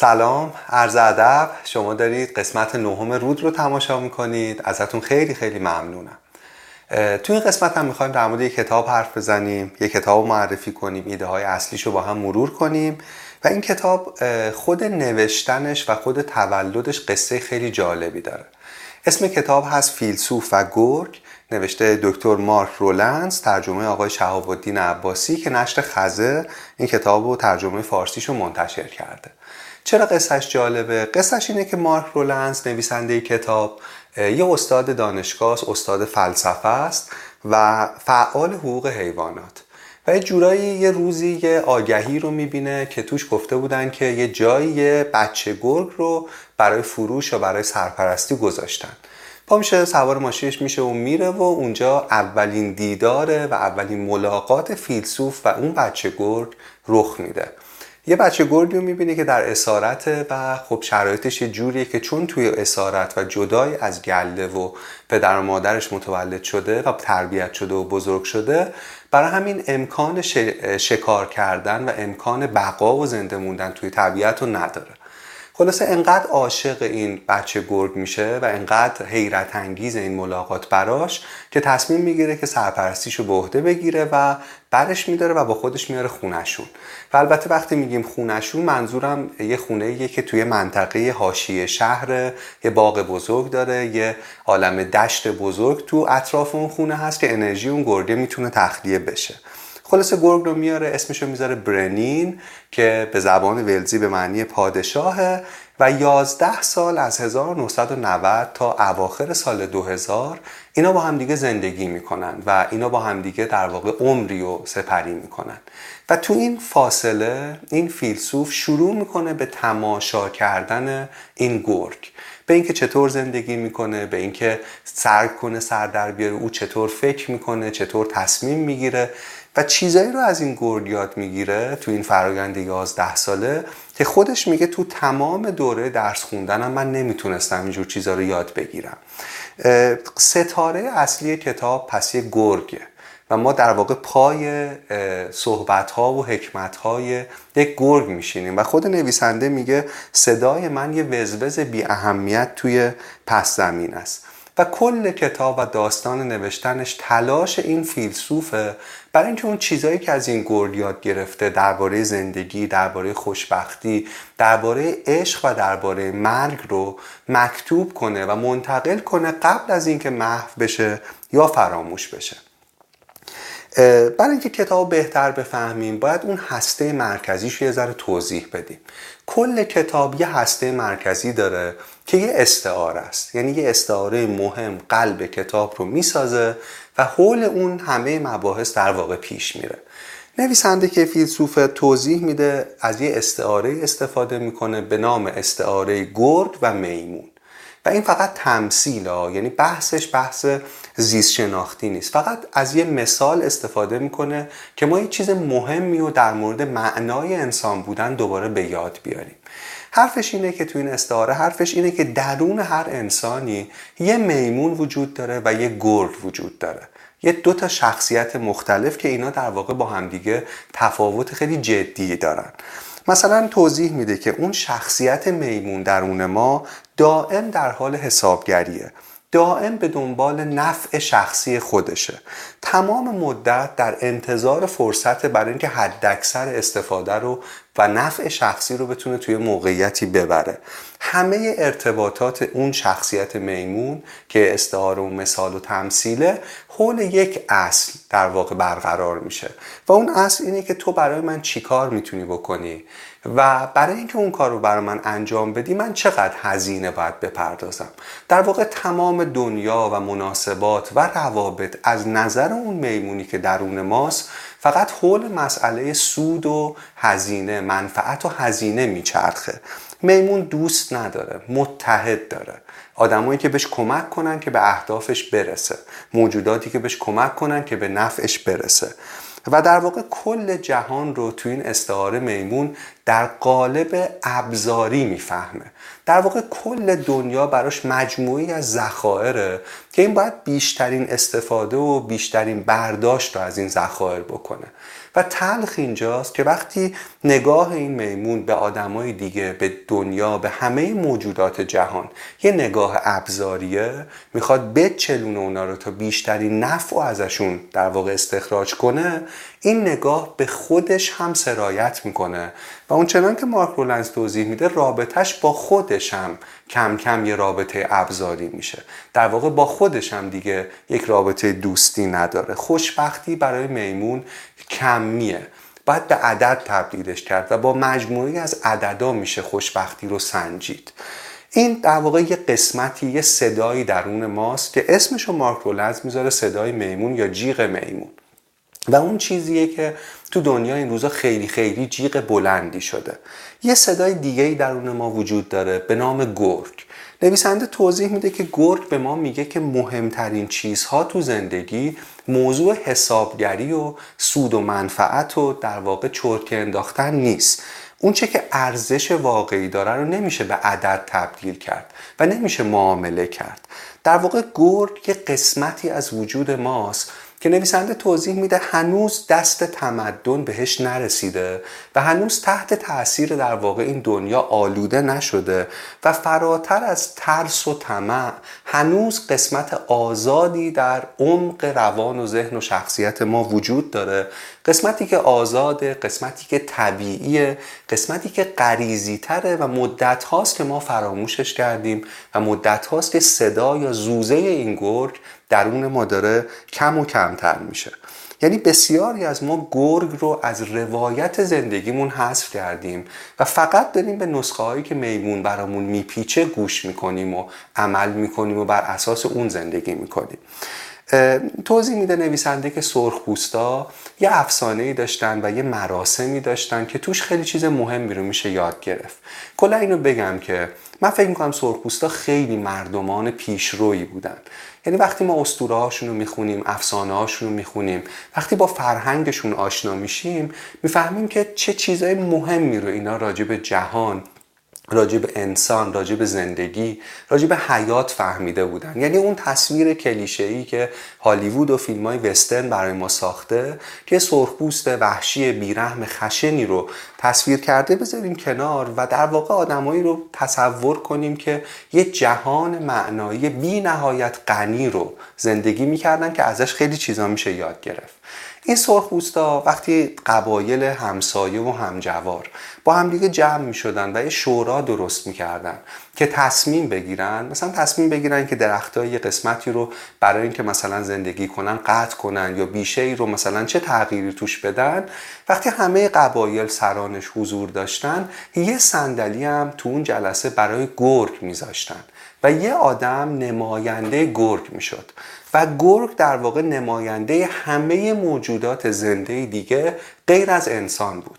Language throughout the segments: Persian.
سلام عرض ادب. شما دارید قسمت نهم رود رو تماشا می‌کنید. ازتون خیلی خیلی ممنونم. تو این قسمت هم می‌خوایم در مورد یک کتاب حرف بزنیم یک کتاب معرفی کنیم ایده های اصلیش رو با هم مرور کنیم. و این کتاب خود نوشتنش و خود تولدش قصه خیلی جالبی داره. اسم کتاب هست فیلسوف و گرگ. نوشته دکتر مارک رولنز ترجمه آقای شهاب الدین عباسی که نشر خزه این کتاب رو ترجمه فارسیش رو منتشر کرده. چرا قصهش جالبه؟ قصهش اینه که مارک رولنز نویسنده کتاب یه استاد دانشگاه استاد فلسفه است و فعال حقوق حیوانات. و یه جورایی یه روزی یه آگهی رو می‌بینه که توش گفته بودن که یه جایی بچه گرگ رو برای فروش و برای سرپرستی گذاشتن. پا میشه سوار ماشینش میشه و میره و اونجا اولین دیداره و اولین ملاقات فیلسوف و اون بچه گرگ رخ میده. یه بچه گرگی رو می‌بینی که در اسارت و خب شرایطش یه جوریه که چون توی اسارت و جدای از گله و پدر و مادرش متولد شده و تربیت شده و بزرگ شده برای همین امکان شکار کردن و امکان بقا و زنده موندن توی طبیعت رو نداره. خلاصه انقدر عاشق این بچه گرگ میشه و انقدر حیرت انگیز این ملاقات براش که تصمیم می‌گیره که سرپرستیشو به عهده بگیره و برش میداره و با خودش میاره خونشون و البته وقتی میگیم خونشون منظورم یه خونه ایه که توی منطقه حاشیه شهر یه باغ بزرگ داره یه عالم دشت بزرگ تو اطراف اون خونه هست که انرژی اون گرگه می‌تونه تخلیه بشه. خلاصه گرگ رو میاره اسمشو می‌ذاره برنین که به زبان ولزی به معنی پادشاهه و 11 سال از 1990 تا اواخر سال 2000 اینا با همدیگه زندگی می‌کنن و اینا با همدیگه در واقع عمری و سپری می‌کنن. و تو این فاصله این فیلسوف شروع می‌کنه به تماشا کردن این گرگ. به اینکه چطور زندگی می‌کنه به اینکه سر کنه سر در بیاره او چطور فکر می‌کنه چطور تصمیم می‌گیره. و چیزایی رو از این گرد یاد می‌گیره تو این فرایند 11 ساله که خودش میگه تو تمام دوره درس خوندنم من نمی‌تونستم اینجور چیزها رو یاد بگیرم. ستاره اصلی کتاب پس یه گرگه و ما در واقع پای صحبت ها و حکمت های یک گرگ میشینیم و خود نویسنده میگه صدای من یه وزوز بی اهمیت توی پس زمین است و کل کتاب و داستان نوشتنش تلاش این فیلسوفه برای اینکه اون چیزهایی که از این گرد یاد گرفته درباره زندگی درباره خوشبختی درباره عشق و درباره مرگ رو مکتوب کنه و منتقل کنه قبل از اینکه محو بشه یا فراموش بشه. برای اینکه کتاب بهتر بفهمیم باید اون هسته مرکزیش یه ذره توضیح بدیم. کل کتاب یه هسته مرکزی داره که یه استعاره است. یعنی یه استعاره مهم قلب کتاب رو می‌سازه و حول اون همه مباحث در واقع پیش میره. نویسنده که فیلسوف توضیح میده از یه استعاره استفاده می‌کنه به نام استعاره گرد و میمون. و این فقط تمثیل ها یعنی بحثش بحث زیست شناختی نیست. فقط از یه مثال استفاده می‌کنه که ما یه چیز مهمی و در مورد معنای انسان بودن دوباره به یاد بیاریم. حرفش اینه که تو این استعاره حرفش اینه که درون هر انسانی یه میمون وجود داره و یه گرد وجود داره. یه دو تا شخصیت مختلف که اینا در واقع با همدیگه تفاوت خیلی جدی دارن. مثلا توضیح میده که اون شخصیت میمون درون ما دائم در حال حسابگریه. دائم به دنبال نفع شخصی خودشه. تمام مدت در انتظار فرصت برای اینکه حداکثر استفاده رو و نفع شخصی رو بتونه توی موقعیتی ببره. همه ارتباطات اون شخصیت میمون که استعاره و مثال و تمثیله حول یک اصل در واقع برقرار میشه. و اون اصل اینه که تو برای من چیکار می‌تونی بکنی؟ و برای اینکه اون کار رو برای من انجام بدی من چقدر هزینه باید بپردازم؟ در واقع تمام دنیا و مناسبات و روابط از نظر اون میمونی که درون ماست فقط حول مسئله سود و هزینه منفعت و هزینه میچرخه. میمون دوست نداره متحد داره. آدمایی که بهش کمک کنن که به اهدافش برسه. موجوداتی که بهش کمک کنن که به نفعش برسه. و در واقع کل جهان رو تو این استعاره میمون در قالب ابزاری می‌فهمه. در واقع کل دنیا براش مجموعی از ذخایره که این باید بیشترین استفاده و بیشترین برداشت رو از این ذخایر بکنه. و تلخ اینجاست که وقتی نگاه این میمون به آدمای دیگه به دنیا به همه موجودات جهان یه نگاه ابزاریه می‌خواد بچلونه اونا رو تا بیشترین نفع ازشون در واقع استخراج کنه این نگاه به خودش هم سرایت می‌کنه و اون چنان که مارک رولنز توضیح میده رابطهش با خودش هم کم کم یه رابطه ابزاری میشه. در واقع با خودش هم دیگه یک رابطه دوستی نداره. خوشبختی برای میمون کمیه. باید به عدد تبدیلش کرد و با مجموعی از عددا میشه خوشبختی رو سنجید. این در واقع یه قسمتی یه صدایی درون ماست که اسمشو مارک رولنز می‌ذاره صدای میمون یا جیغ میمون. و اون چیزیه که تو دنیا این روزا خیلی خیلی جیغ بلندی شده. یه صدای دیگه ای درون ما وجود داره به نام گرگ. نویسنده توضیح میده که گرگ به ما میگه که مهمترین چیزها تو زندگی موضوع حسابگری و سود و منفعت و در واقع چرتی انداختن نیست. اون چه که ارزش واقعی داره رو نمیشه به عدد تبدیل کرد و نمیشه معامله کرد. در واقع گرگ یه قسمتی از وجود ماست که نویسنده توضیح میده هنوز دست تمدن بهش نرسیده و هنوز تحت تاثیر در واقع این دنیا آلوده نشده و فراتر از ترس و طمع هنوز قسمت آزادی در عمق روان و ذهن و شخصیت ما وجود داره. قسمتی که آزاده قسمتی که طبیعیه قسمتی که قریزی تره و مدت هاست که ما فراموشش کردیم و مدت هاست که صدا یا زوزه این گرگ درون ما داره کم و کمتر میشه. یعنی بسیاری از ما گرگ رو از روایت زندگیمون حذف کردیم و فقط داریم به نسخه هایی که میمون برامون میپیچه گوش می‌کنیم و عمل می‌کنیم و بر اساس اون زندگی می‌کنیم. توضیح میده نویسنده که سرخپوستا یه افسانه ای داشتن و یه مراسمی داشتن که توش خیلی چیز مهمی رو میشه یاد گرفت. کلا اینو بگم که من فکر می‌کنم سرخپوستا خیلی مردمان پیشرویی بودن. یعنی وقتی ما اسطوره هاشون رو می‌خونیم افسانه هاشون رو می‌خونیم وقتی با فرهنگشون آشنا میشیم می‌فهمیم که چه چیزای مهمی رو اینا راجع به جهان راجع به انسان راجع به زندگی راجع به حیات فهمیده بودن. یعنی اون تصویر کلیشه‌ای که هالیوود و فیلم های وسترن برای ما ساخته که سرخپوست وحشی بیرحم خشنی رو تصویر کرده بذاریم کنار و در واقع آدمایی رو تصور کنیم که یه جهان معنایی بی نهایت غنی رو زندگی می‌کردن که ازش خیلی چیزا میشه یاد گرفت. این سرخپوستا وقتی قبایل همسایه و همجوار با همدیگه جمع می شدن و یه شورا درست می‌کردن که تصمیم بگیرن مثلا تصمیم بگیرن که درختای یه قسمتی رو برای اینکه مثلا زندگی کنن قطع کنن یا بیشه ای رو مثلا چه تغییری توش بدن. وقتی همه قبایل سرانش حضور داشتن یه صندلی هم تو اون جلسه برای گرگ میذاشتن و یه آدم نماینده گرگ می‌شد و گرگ در واقع نماینده همه موجودات زنده دیگه غیر از انسان بود.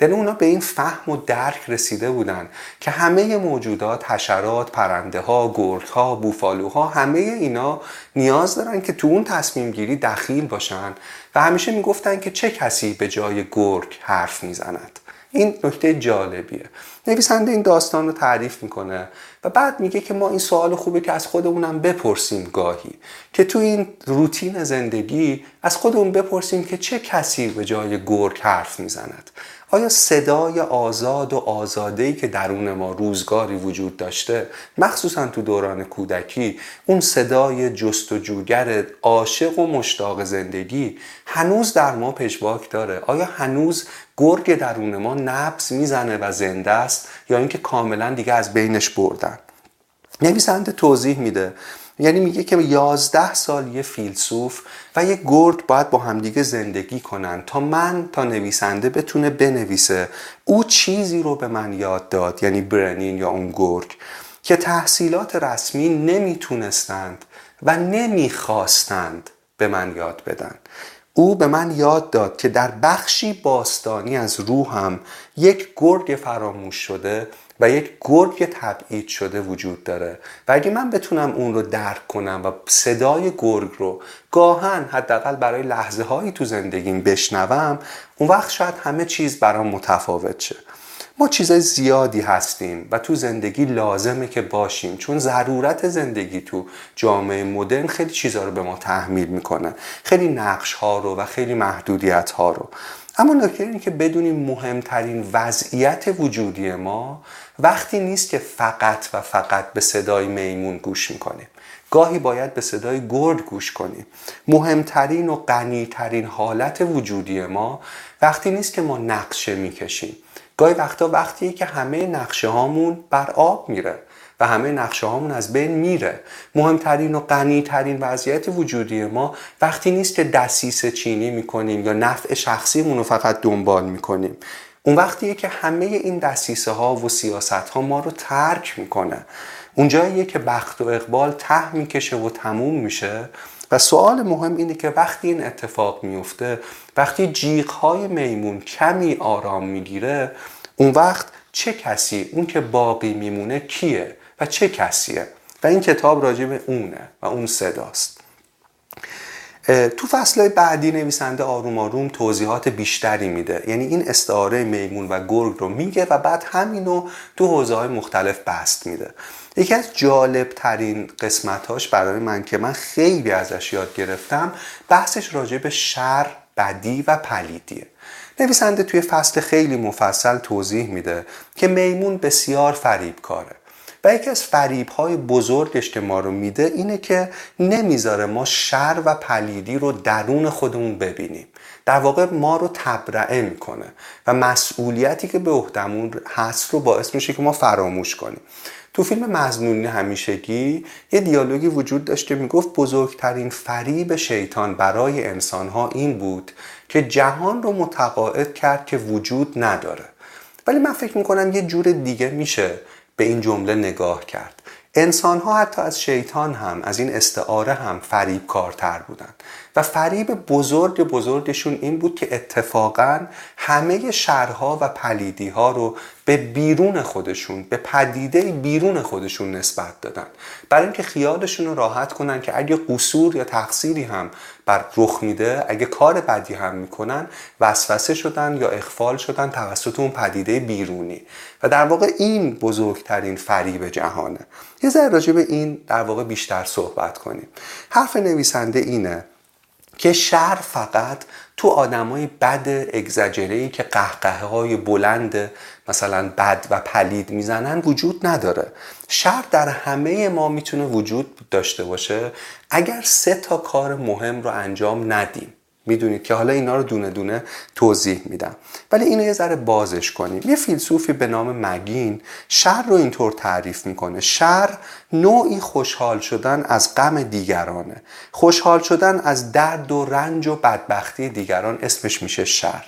یعنی اونا به این فهم و درک رسیده بودن که همه موجودات حشرات پرنده ها گرگ ها بوفالوها همه اینا نیاز دارن که تو اون تصمیم گیری دخیل باشن و همیشه می‌گفتن که چه کسی به جای گرگ حرف می‌زند. این نکته جالبیه. نویسنده این داستان رو تعریف می‌کنه و بعد میگه که ما این سوال خوبه که از خودمونم بپرسیم گاهی. که تو این روتین زندگی از خودمون بپرسیم که چه کسی به جای گرگ حرف می‌زند. آیا صدای آزاد و آزادهی که درون ما روزگاری وجود داشته مخصوصا تو دوران کودکی اون صدای جستجوگر عاشق و مشتاق زندگی هنوز در ما پشواک داره؟ آیا هنوز گرگ درون ما نبز می‌زنه و زنده است یا اینکه کاملا دیگه از بینش بردن؟ نویسنده توضیح میده یعنی میگه که یازده سال یه فیلسوف و یه گرگ باید با همدیگه زندگی کنن تا من تا نویسنده بتونه بنویسه. او چیزی رو به من یاد داد یعنی برنین یا اون گرگ که تحصیلات رسمی نمی‌تونستند و نمی‌خواستند به من یاد بدن. او به من یاد داد که در بخشی باستانی از روحم یک گرگ فراموش شده و یک گرگ تبعید شده وجود داره. و اگه من بتونم اون رو درک کنم و صدای گرگ رو گاهن حداقل برای لحظه هایی تو زندگیم بشنوم اون وقت شاید همه چیز برام متفاوت شه. ما چیزای زیادی هستیم و تو زندگی لازمه که باشیم چون ضرورت زندگی تو جامعه مدرن خیلی چیزها رو به ما تحمیل می‌کنه. خیلی نقش ها رو و خیلی محدودیت ها رو. اما نکته اینه که بدونیم مهمترین وضعیت وجودی ما وقتی نیست که فقط و فقط به صدای میمون گوش می‌کنیم. گاهی باید به صدای گرد گوش کنیم. مهمترین و غنیترین حالت وجودی ما وقتی نیست که ما نقشه می‌کشیم. گاهی وقتا وقتیه که همه نقشه هامون بر آب میره و همه نقشه هامون از بین میره. مهمترین و غنیترین وضعیت وجودی ما وقتی نیست که دسیس چینی می‌کنیم یا نفع شخصیمون رو فقط دنبال می‌کنیم. اون وقتیه که همه این دستیسه ها و سیاست ها ما رو ترک می‌کنه. اونجاییه که بخت و اقبال ته می‌کشه و تموم میشه. و سوال مهم اینه که وقتی این اتفاق میفته وقتی جیغ های میمون کمی آرام می‌گیره اون وقت چه کسی اون که باقی میمونه کیه و چه کسیه؟ و این کتاب راجع به اونه و اون صداست. تو فصل بعدی نویسنده آروم آروم توضیحات بیشتری میده. یعنی این استعاره میمون و گرگ رو میگه و بعد همینو تو حوزه های مختلف بست میده. یکی از جالب ترین قسمتاش برای من که من خیلی ازش یاد گرفتم بحثش راجع به شر بدی و پلیدیه. نویسنده توی فصل خیلی مفصل توضیح میده که میمون بسیار فریب کاره و یکی از فریب های بزرگش که ما رو میده اینه که نمی‌ذاره ما شر و پلیدی رو درون خودمون ببینیم. در واقع ما رو تبرعه می‌کنه و مسئولیتی که به عهدمون هست رو باعث میشه که ما فراموش کنیم. تو فیلم مزنونی همیشگی یه دیالوگی وجود داشت که می‌گفت بزرگترین فریب شیطان برای انسانها این بود که جهان رو متقاعد کرد که وجود نداره. ولی من فکر می‌کنم یه جور دیگه میشه. به این جمله نگاه کرد. انسان ها حتی از شیطان هم از این استعاره هم فریب کارتر بودن و فریب بزرگ بزرگشون این بود که اتفاقا همه شرها و پلیدی ها رو به بیرون خودشون به پدیده بیرون خودشون نسبت دادن. برای اینکه خیالشون رو راحت کنن که اگه قصور یا تقصیری هم بر رخ میده اگه کار بدی هم می‌کنن وسوسه شدن یا اخفال شدن توسط اون پدیده بیرونی. و در واقع این بزرگترین فریب جهانه. یه ذره راجع به این در واقع بیشتر صحبت کنیم. حرف نویسنده اینه که شر فقط تو آدمای بد اگزاجری که قهقه های بلند مثلا بد و پلید می‌زنن وجود نداره. شر در همه ما می‌تونه وجود داشته باشه اگر سه تا کار مهم رو انجام ندیم. می‌دونید که حالا اینا رو دونه دونه توضیح میدم. ولی اینو یه ذره بازش کنیم. یه فیلسوفی به نام مگین شر رو اینطور تعریف می‌کنه. شر نوعی خوشحال شدن از غم دیگرانه. خوشحال شدن از درد و رنج و بدبختی دیگران. اسمش میشه شر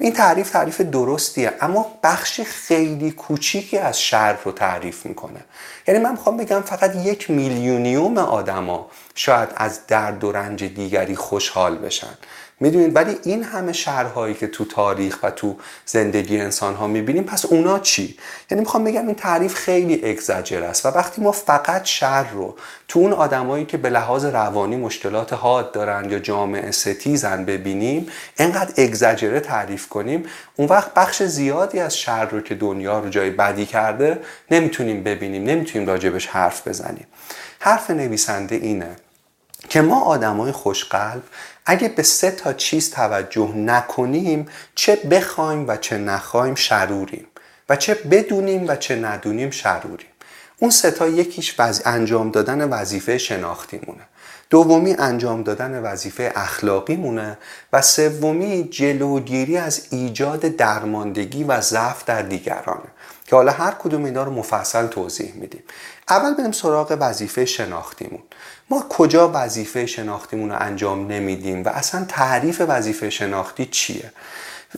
این تعریف تعریف درستیه اما بخش خیلی کوچیکی از شر رو تعریف می‌کنه. یعنی من می‌خوام بگم فقط یک میلیونیوم آدما شاید از درد و رنج دیگری خوشحال بشن. می‌دونید؟ ولی این همه شهرهایی که تو تاریخ و تو زندگی انسان ها می‌بینیم پس اونا چی؟ یعنی می‌خوام بگم این تعریف خیلی اگزاجر است و وقتی ما فقط شر رو تو اون آدمایی که به لحاظ روانی مشکلات حاد دارن یا جامعه ستیزن ببینیم انقدر اگزاجره تعریف کنیم اون وقت بخش زیادی از شر رو که دنیا رو جای بدی کرده نمی‌تونیم ببینیم نمی‌تونیم راجبش حرف بزنیم. حرف نویسنده اینه که ما آدمای خوشقلب اگه به سه تا چیز توجه نکنیم چه بخوایم و چه نخوایم شروریم و چه بدونیم و چه ندونیم شروریم. اون سه تا یکیش وز... انجام دادن وظیفه شناختی مونه دومی انجام دادن وظیفه اخلاقی مونه و سومی جلوگیری از ایجاد درماندگی و ضعف در دیگرانه. که حالا هر کدوم اینا رو مفصل توضیح میدیم. اول بریم سراغ وظیفه شناختیمون. ما کجا وظیفه شناختیمون رو انجام نمیدیم و اصلا تعریف وظیفه شناختی چیه؟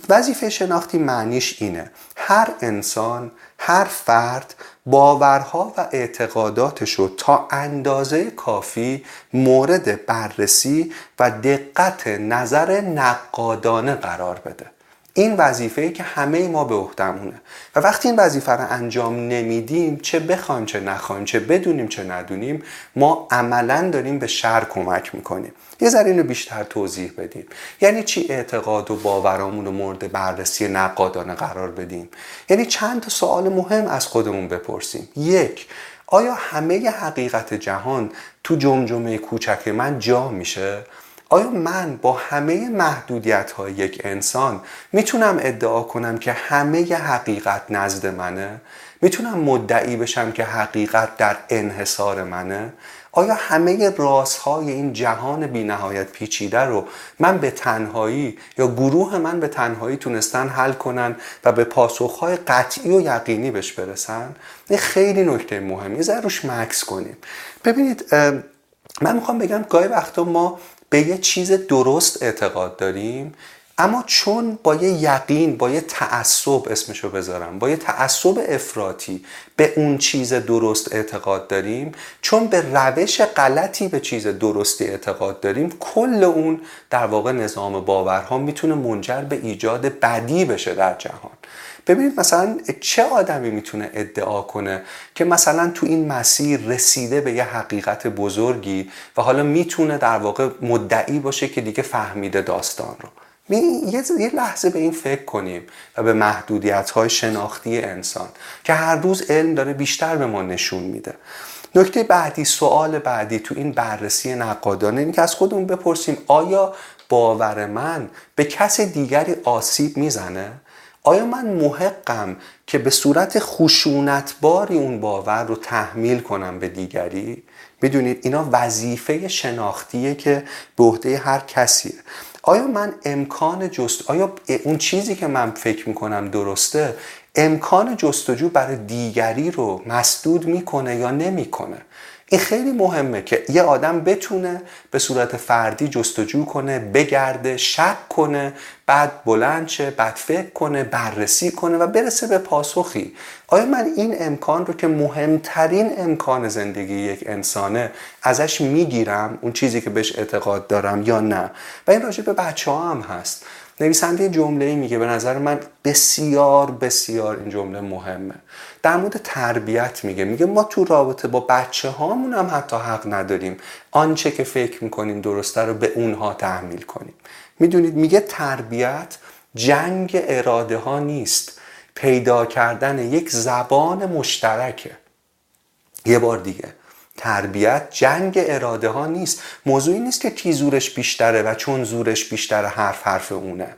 وظیفه شناختی معنیش اینه. هر انسان هر فرد باورها و اعتقاداتش رو تا اندازه کافی مورد بررسی و دقت نظر نقادانه قرار بده. این وظیفه که همه ما به عهدهمونه و وقتی این وظیفه رو انجام نمیدیم چه بخوایم چه نخوایم چه بدونیم چه ندونیم ما عملا داریم به شر کمک می‌کنیم. یه ذره اینو بیشتر توضیح بدیم. یعنی چی اعتقاد و باورامون رو مورد بررسی نقادانه قرار بدیم؟ یعنی چند تا سوال مهم از خودمون بپرسیم. یک آیا همه حقیقت جهان تو جمجمه کوچک من جا میشه؟ آیا من با همه محدودیت های یک انسان می‌تونم ادعا کنم که همه حقیقت نزد منه؟ می‌تونم مدعی بشم که حقیقت در انحصار منه؟ آیا همه رازهای این جهان بی نهایت پیچیده رو من به تنهایی یا گروه من به تنهایی تونستن حل کنن و به پاسخهای قطعی و یقینی بهش برسن؟ این خیلی نکته مهمی یه روش مکس کنیم ببینید من می‌خوام بگم گاهی وقتا ما به یه چیز درست اعتقاد داریم اما چون با یه یقین با یه تعصب اسمشو بذارم با یه تعصب افراطی به اون چیز درست اعتقاد داریم چون به روش غلطی به چیز درستی اعتقاد داریم کل اون در واقع نظام باورها می‌تونه منجر به ایجاد بدی بشه در جهان. ببینید مثلا چه آدمی می‌تونه ادعا کنه که مثلا تو این مسیر رسیده به یه حقیقت بزرگی و حالا می‌تونه در واقع مدعی باشه که دیگه فهمیده داستان رو. یه لحظه به این فکر کنیم و به محدودیت های شناختی انسان که هر روز علم داره بیشتر به ما نشون میده. نکته بعدی سوال بعدی تو این بررسی نقادانه اینه که از خودمون بپرسیم آیا باور من به کس دیگری آسیب می‌زنه؟ آیا من محقم که به صورت خشونتباری اون باور رو تحمیل کنم به دیگری؟ می‌دونید اینا وظیفه شناختیه که به عهده هر کسیه. آیا من امکان جست آیا اون چیزی که من فکر می‌کنم درسته امکان جستجو برای دیگری رو مسدود می‌کنه یا نمی‌کنه؟ این خیلی مهمه که یه آدم بتونه به صورت فردی جستجو کنه بگرده شک کنه بعد بلند شه بعد فکر کنه بررسی کنه و برسه به پاسخی. آیا من این امکان رو که مهمترین امکان زندگی یک انسانه ازش می‌گیرم اون چیزی که بهش اعتقاد دارم یا نه؟ و این راجع به بچه ها هم هست. نویسنده جمله ای میگه به نظر من بسیار بسیار این جمله مهمه. در مورد تربیت میگه. میگه ما تو رابطه با بچه هامون هم حتی حق نداریم آنچه که فکر می‌کنیم درسته رو به اونها تحمیل کنیم. می‌دونید؟ میگه تربیت جنگ اراده ها نیست. پیدا کردن یک زبان مشترکه. یه بار دیگه. تربیت جنگ اراده ها نیست. موضوعی نیست که کی زورش بیشتره و چون زورش بیشتره حرف حرف اونه.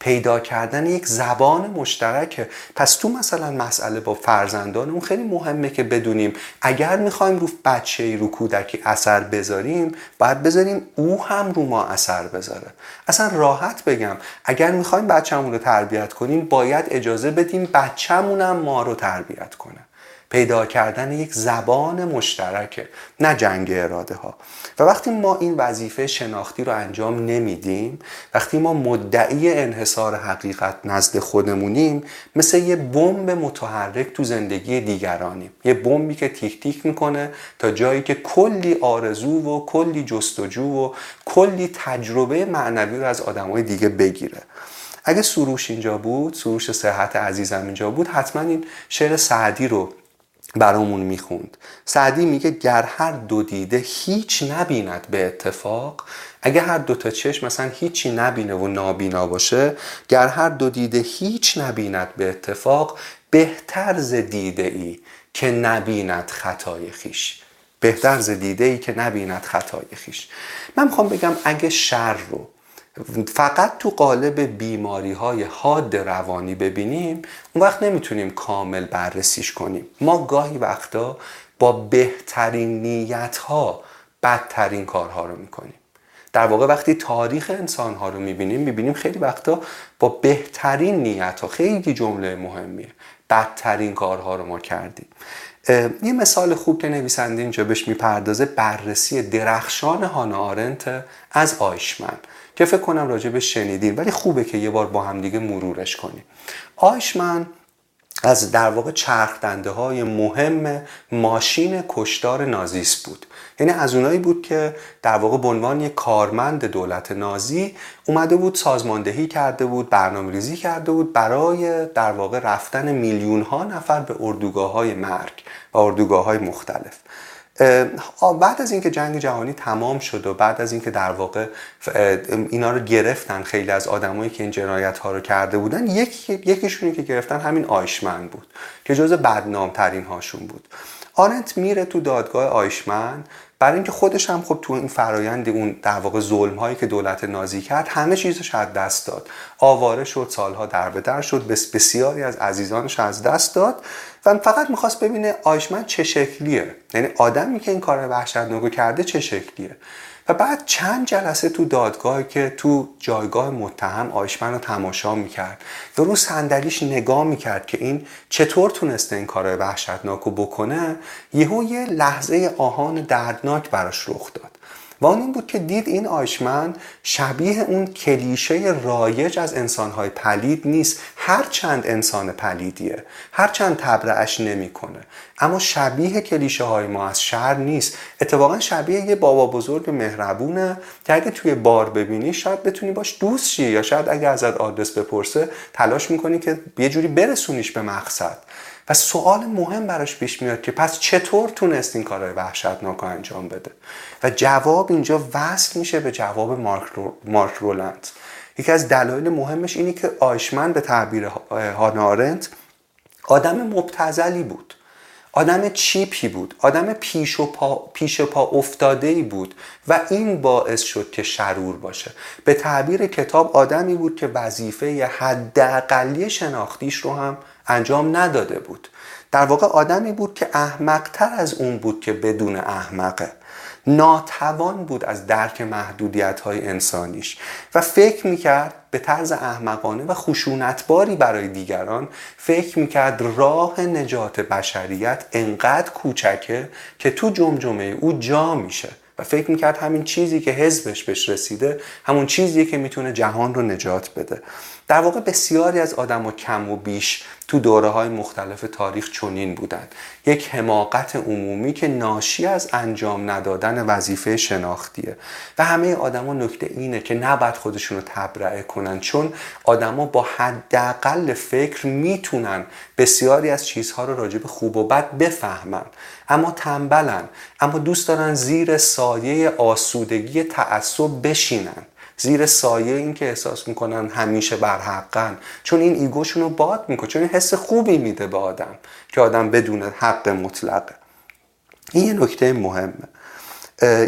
پیدا کردن یک زبان مشترکه. پس تو مثلا مسئله با فرزندانمون خیلی مهمه که بدونیم اگر می‌خوایم رو بچه رو کودکی اثر بذاریم باید بذاریم او هم رو ما اثر بذاره. اصلا راحت بگم اگر می‌خوایم بچهمون رو تربیت کنیم باید اجازه بدیم بچهمونم ما رو تربیت کنه. پیدا کردن یک زبان مشترکه نه جنگ اراده ها و وقتی ما این وظیفه شناختی رو انجام نمیدیم وقتی ما مدعی انحصار حقیقت نزد خودمونیم مثل یه بمب متحرک تو زندگی دیگرانیم. یه بمبی که تیک تیک می‌کنه تا جایی که کلی آرزو و کلی جستجو و کلی تجربه معنوی رو از آدمای دیگه بگیره. اگه سروش اینجا بود سروش صحت عزیزم اینجا بود حتما این شعر سعدی رو برامون می‌خوند. سعدی میگه گر هر دو دیده هیچ نبیند به اتفاق اگه هر دو تا چشم مثلا هیچی نبینه و نابینا باشه گر هر دو دیده هیچ نبیند به اتفاق بهتر ز دیده ای که نبیند خطای خیش. بهتر ز دیده ای که نبیند خطای خیش. من می‌خوام بگم اگه شر رو فقط تو قالب بیماری های حاد روانی ببینیم اون وقت نمی‌تونیم کامل بررسیش کنیم. ما گاهی وقتا با بهترین نیت ها بدترین کارها رو می‌کنیم. در واقع وقتی تاریخ انسان ها رو می‌بینیم می‌بینیم خیلی وقتا با بهترین نیت ها خیلی جمله مهمیه بدترین کارها رو ما کردیم. یه مثال خوب که نویسنده اینجا بهش می‌پردازه بررسی درخشان هانا آرنت از آیشمن. که فکر کنم راجع به شنیدین ولی خوبه که یه بار با هم دیگه مرورش کنیم. آیشمن از در واقع چرخدنده های مهم ماشین کشدار نازیست بود. یعنی از اونایی بود که در واقع به عنوان یک کارمند دولت نازی اومده بود سازماندهی کرده بود برنامه ریزی کرده بود برای در واقع رفتن میلیون ها نفر به اردوگاه های مرگ و اردوگاه های مختلف. بعد از اینکه جنگ جهانی تمام شد و بعد از اینکه در واقع اینا رو گرفتن خیلی از آدمایی که این جنایت ها رو کرده بودن یک یکیشونی که گرفتن همین آیشمن بود که جز بدنام ترین هاشون بود. آرنت میره تو دادگاه آیشمن برای اینکه خودش هم خب تو این فرایند اون در واقع ظلم هایی که دولت نازی کرد همه چیزش از دست داد. آواره شد سالها در به در شد بس بسیاری از عزیزانش از دست داد و فقط می‌خواست ببینه آیشمن چه شکلیه؟ یعنی آدمی که این کار وحشتناکو کرده چه شکلیه؟ بعد چند جلسه تو دادگاه که تو جایگاه متهم آیشمن رو تماشا می‌کرد. و رو صندلیش نگاه می‌کرد که این چطور تونسته این کار وحشتناک رو بکنه. یهو یه لحظه آهان دردناک براش رخ داد. و اون این بود که دید این آیشمن شبیه اون کلیشه رایج از انسانهای پلید نیست. هر چند انسان پلیدیه. هر چند تبرعش نمی‌کنه. اما شبیه کلیشه های ما از شهر نیست. اتفاقا شبیه یه بابا بزرگ مهربونه که اگه توی بار ببینی شاید بتونی باش دوست شی یا شاید اگه ازت آدرس بپرسه تلاش می‌کنی که یه جوری برسونیش به مقصد. و سوال مهم براش پیش میاد که پس چطور تونست این کارهای وحشتناک انجام بده؟ و جواب اینجا وصل میشه به جواب مارک, رو... مارک رولند. یکی از دلایل مهمش اینه که آیشمن به تعبیر هانارنت آدم مبتزلی بود. آدم چیپی بود. آدم پیش و پا, پیش پا افتاده ای بود و این باعث شد که شرور باشه. به تعبیر کتاب آدمی بود که وظیفه حداقلی شناختیش رو هم انجام نداده بود. در واقع آدمی بود که احمقتر از اون بود که بدون احمقه. ناتوان بود از درک محدودیت های انسانیش و فکر می‌کرد به طرز احمقانه و خشونتباری برای دیگران فکر می‌کرد راه نجات بشریت انقدر کوچکه که تو جمجمه او جا میشه و فکر می‌کرد همین چیزی که حزبش بهش رسیده همون چیزیه که می‌تونه جهان رو نجات بده. در واقع بسیاری از آدم و کم و بیش تو دوره های مختلف تاریخ چنین بودند. یک حماقت عمومی که ناشی از انجام ندادن وظیفه شناختیه. و همه آدما نکته اینه که نباید خودشون رو تبرئه کنن چون آدما با حداقل فکر می‌تونن بسیاری از چیزها رو راجع به خوب و بد بفهمن. اما تنبلن اما دوست دارن زیر سایه آسودگی تعصب بشینن. زیر سایه این که احساس می‌کنن همیشه بر حقن چون این ایگوشون رو باد می‌کنه چون این حس خوبی میده به آدم که آدم بدون حق مطلقه این یه نکته مهمه.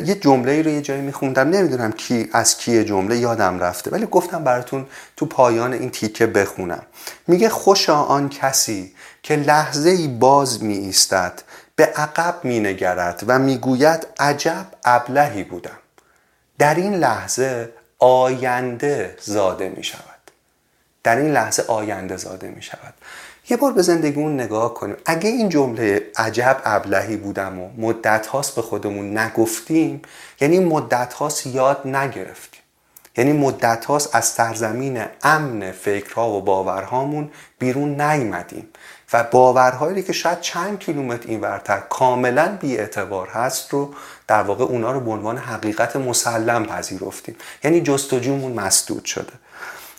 یه جمله رو یه جایی میخوندم نمی‌دونم کی از کی جمله یادم رفته ولی گفتم براتون تو پایان این تیکه بخونم. میگه خوشا آن کسی که لحظه ای باز می ایستد به عقب می نگرد و می‌گوید عجب ابلهی بودم. در این لحظه آینده زاده می شود. در این لحظه آینده زاده می شود. یه بار به زندگیمون نگاه کنیم. اگه این جمله عجب ابلهی بودم و مدت هاست به خودمون نگفتیم یعنی مدت هاست یاد نگرفتیم. یعنی مدت هاست از سرزمین امن فکرها و باورهامون بیرون نیمدیم و باورهایی که شاید چند کیلومتر اینورتر کاملا بی اعتبار هست رو در واقع اونا رو به عنوان حقیقت مسلم پذیرفتیم. یعنی جستجومون مسدود شده.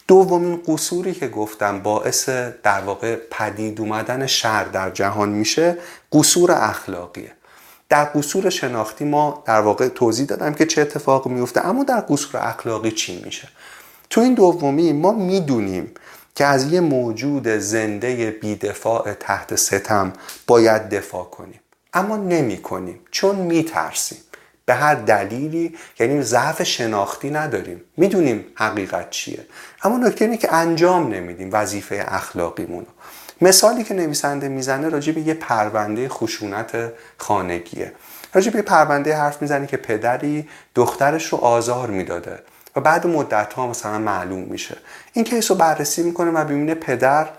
دومین قصوری که گفتم باعث در واقع پدید اومدن شر در جهان میشه قصور اخلاقیه. در قصور شناختی ما در واقع توضیح دادم که چه اتفاق میفته اما در قصور اخلاقی چی میشه؟ تو این دومی ما می‌دونیم که از یه موجود زنده بیدفاع تحت ستم باید دفاع کنیم. اما نمی کنیم چون می ترسیم. به هر دلیلی یعنی ضعف شناختی نداریم. می‌دونیم حقیقت چیه. اما نکته اینه که انجام نمیدیم وظیفه اخلاقیمونو. مثالی که نویسنده می‌زنه راجع به یه پرونده خشونت خانگیه. راجع به پرونده حرف می‌زنه که پدری دخترش رو آزار می‌داده. و بعد مدت ها مثلا معلوم میشه. این کیس رو بررسی می‌کنه و ببینه پدر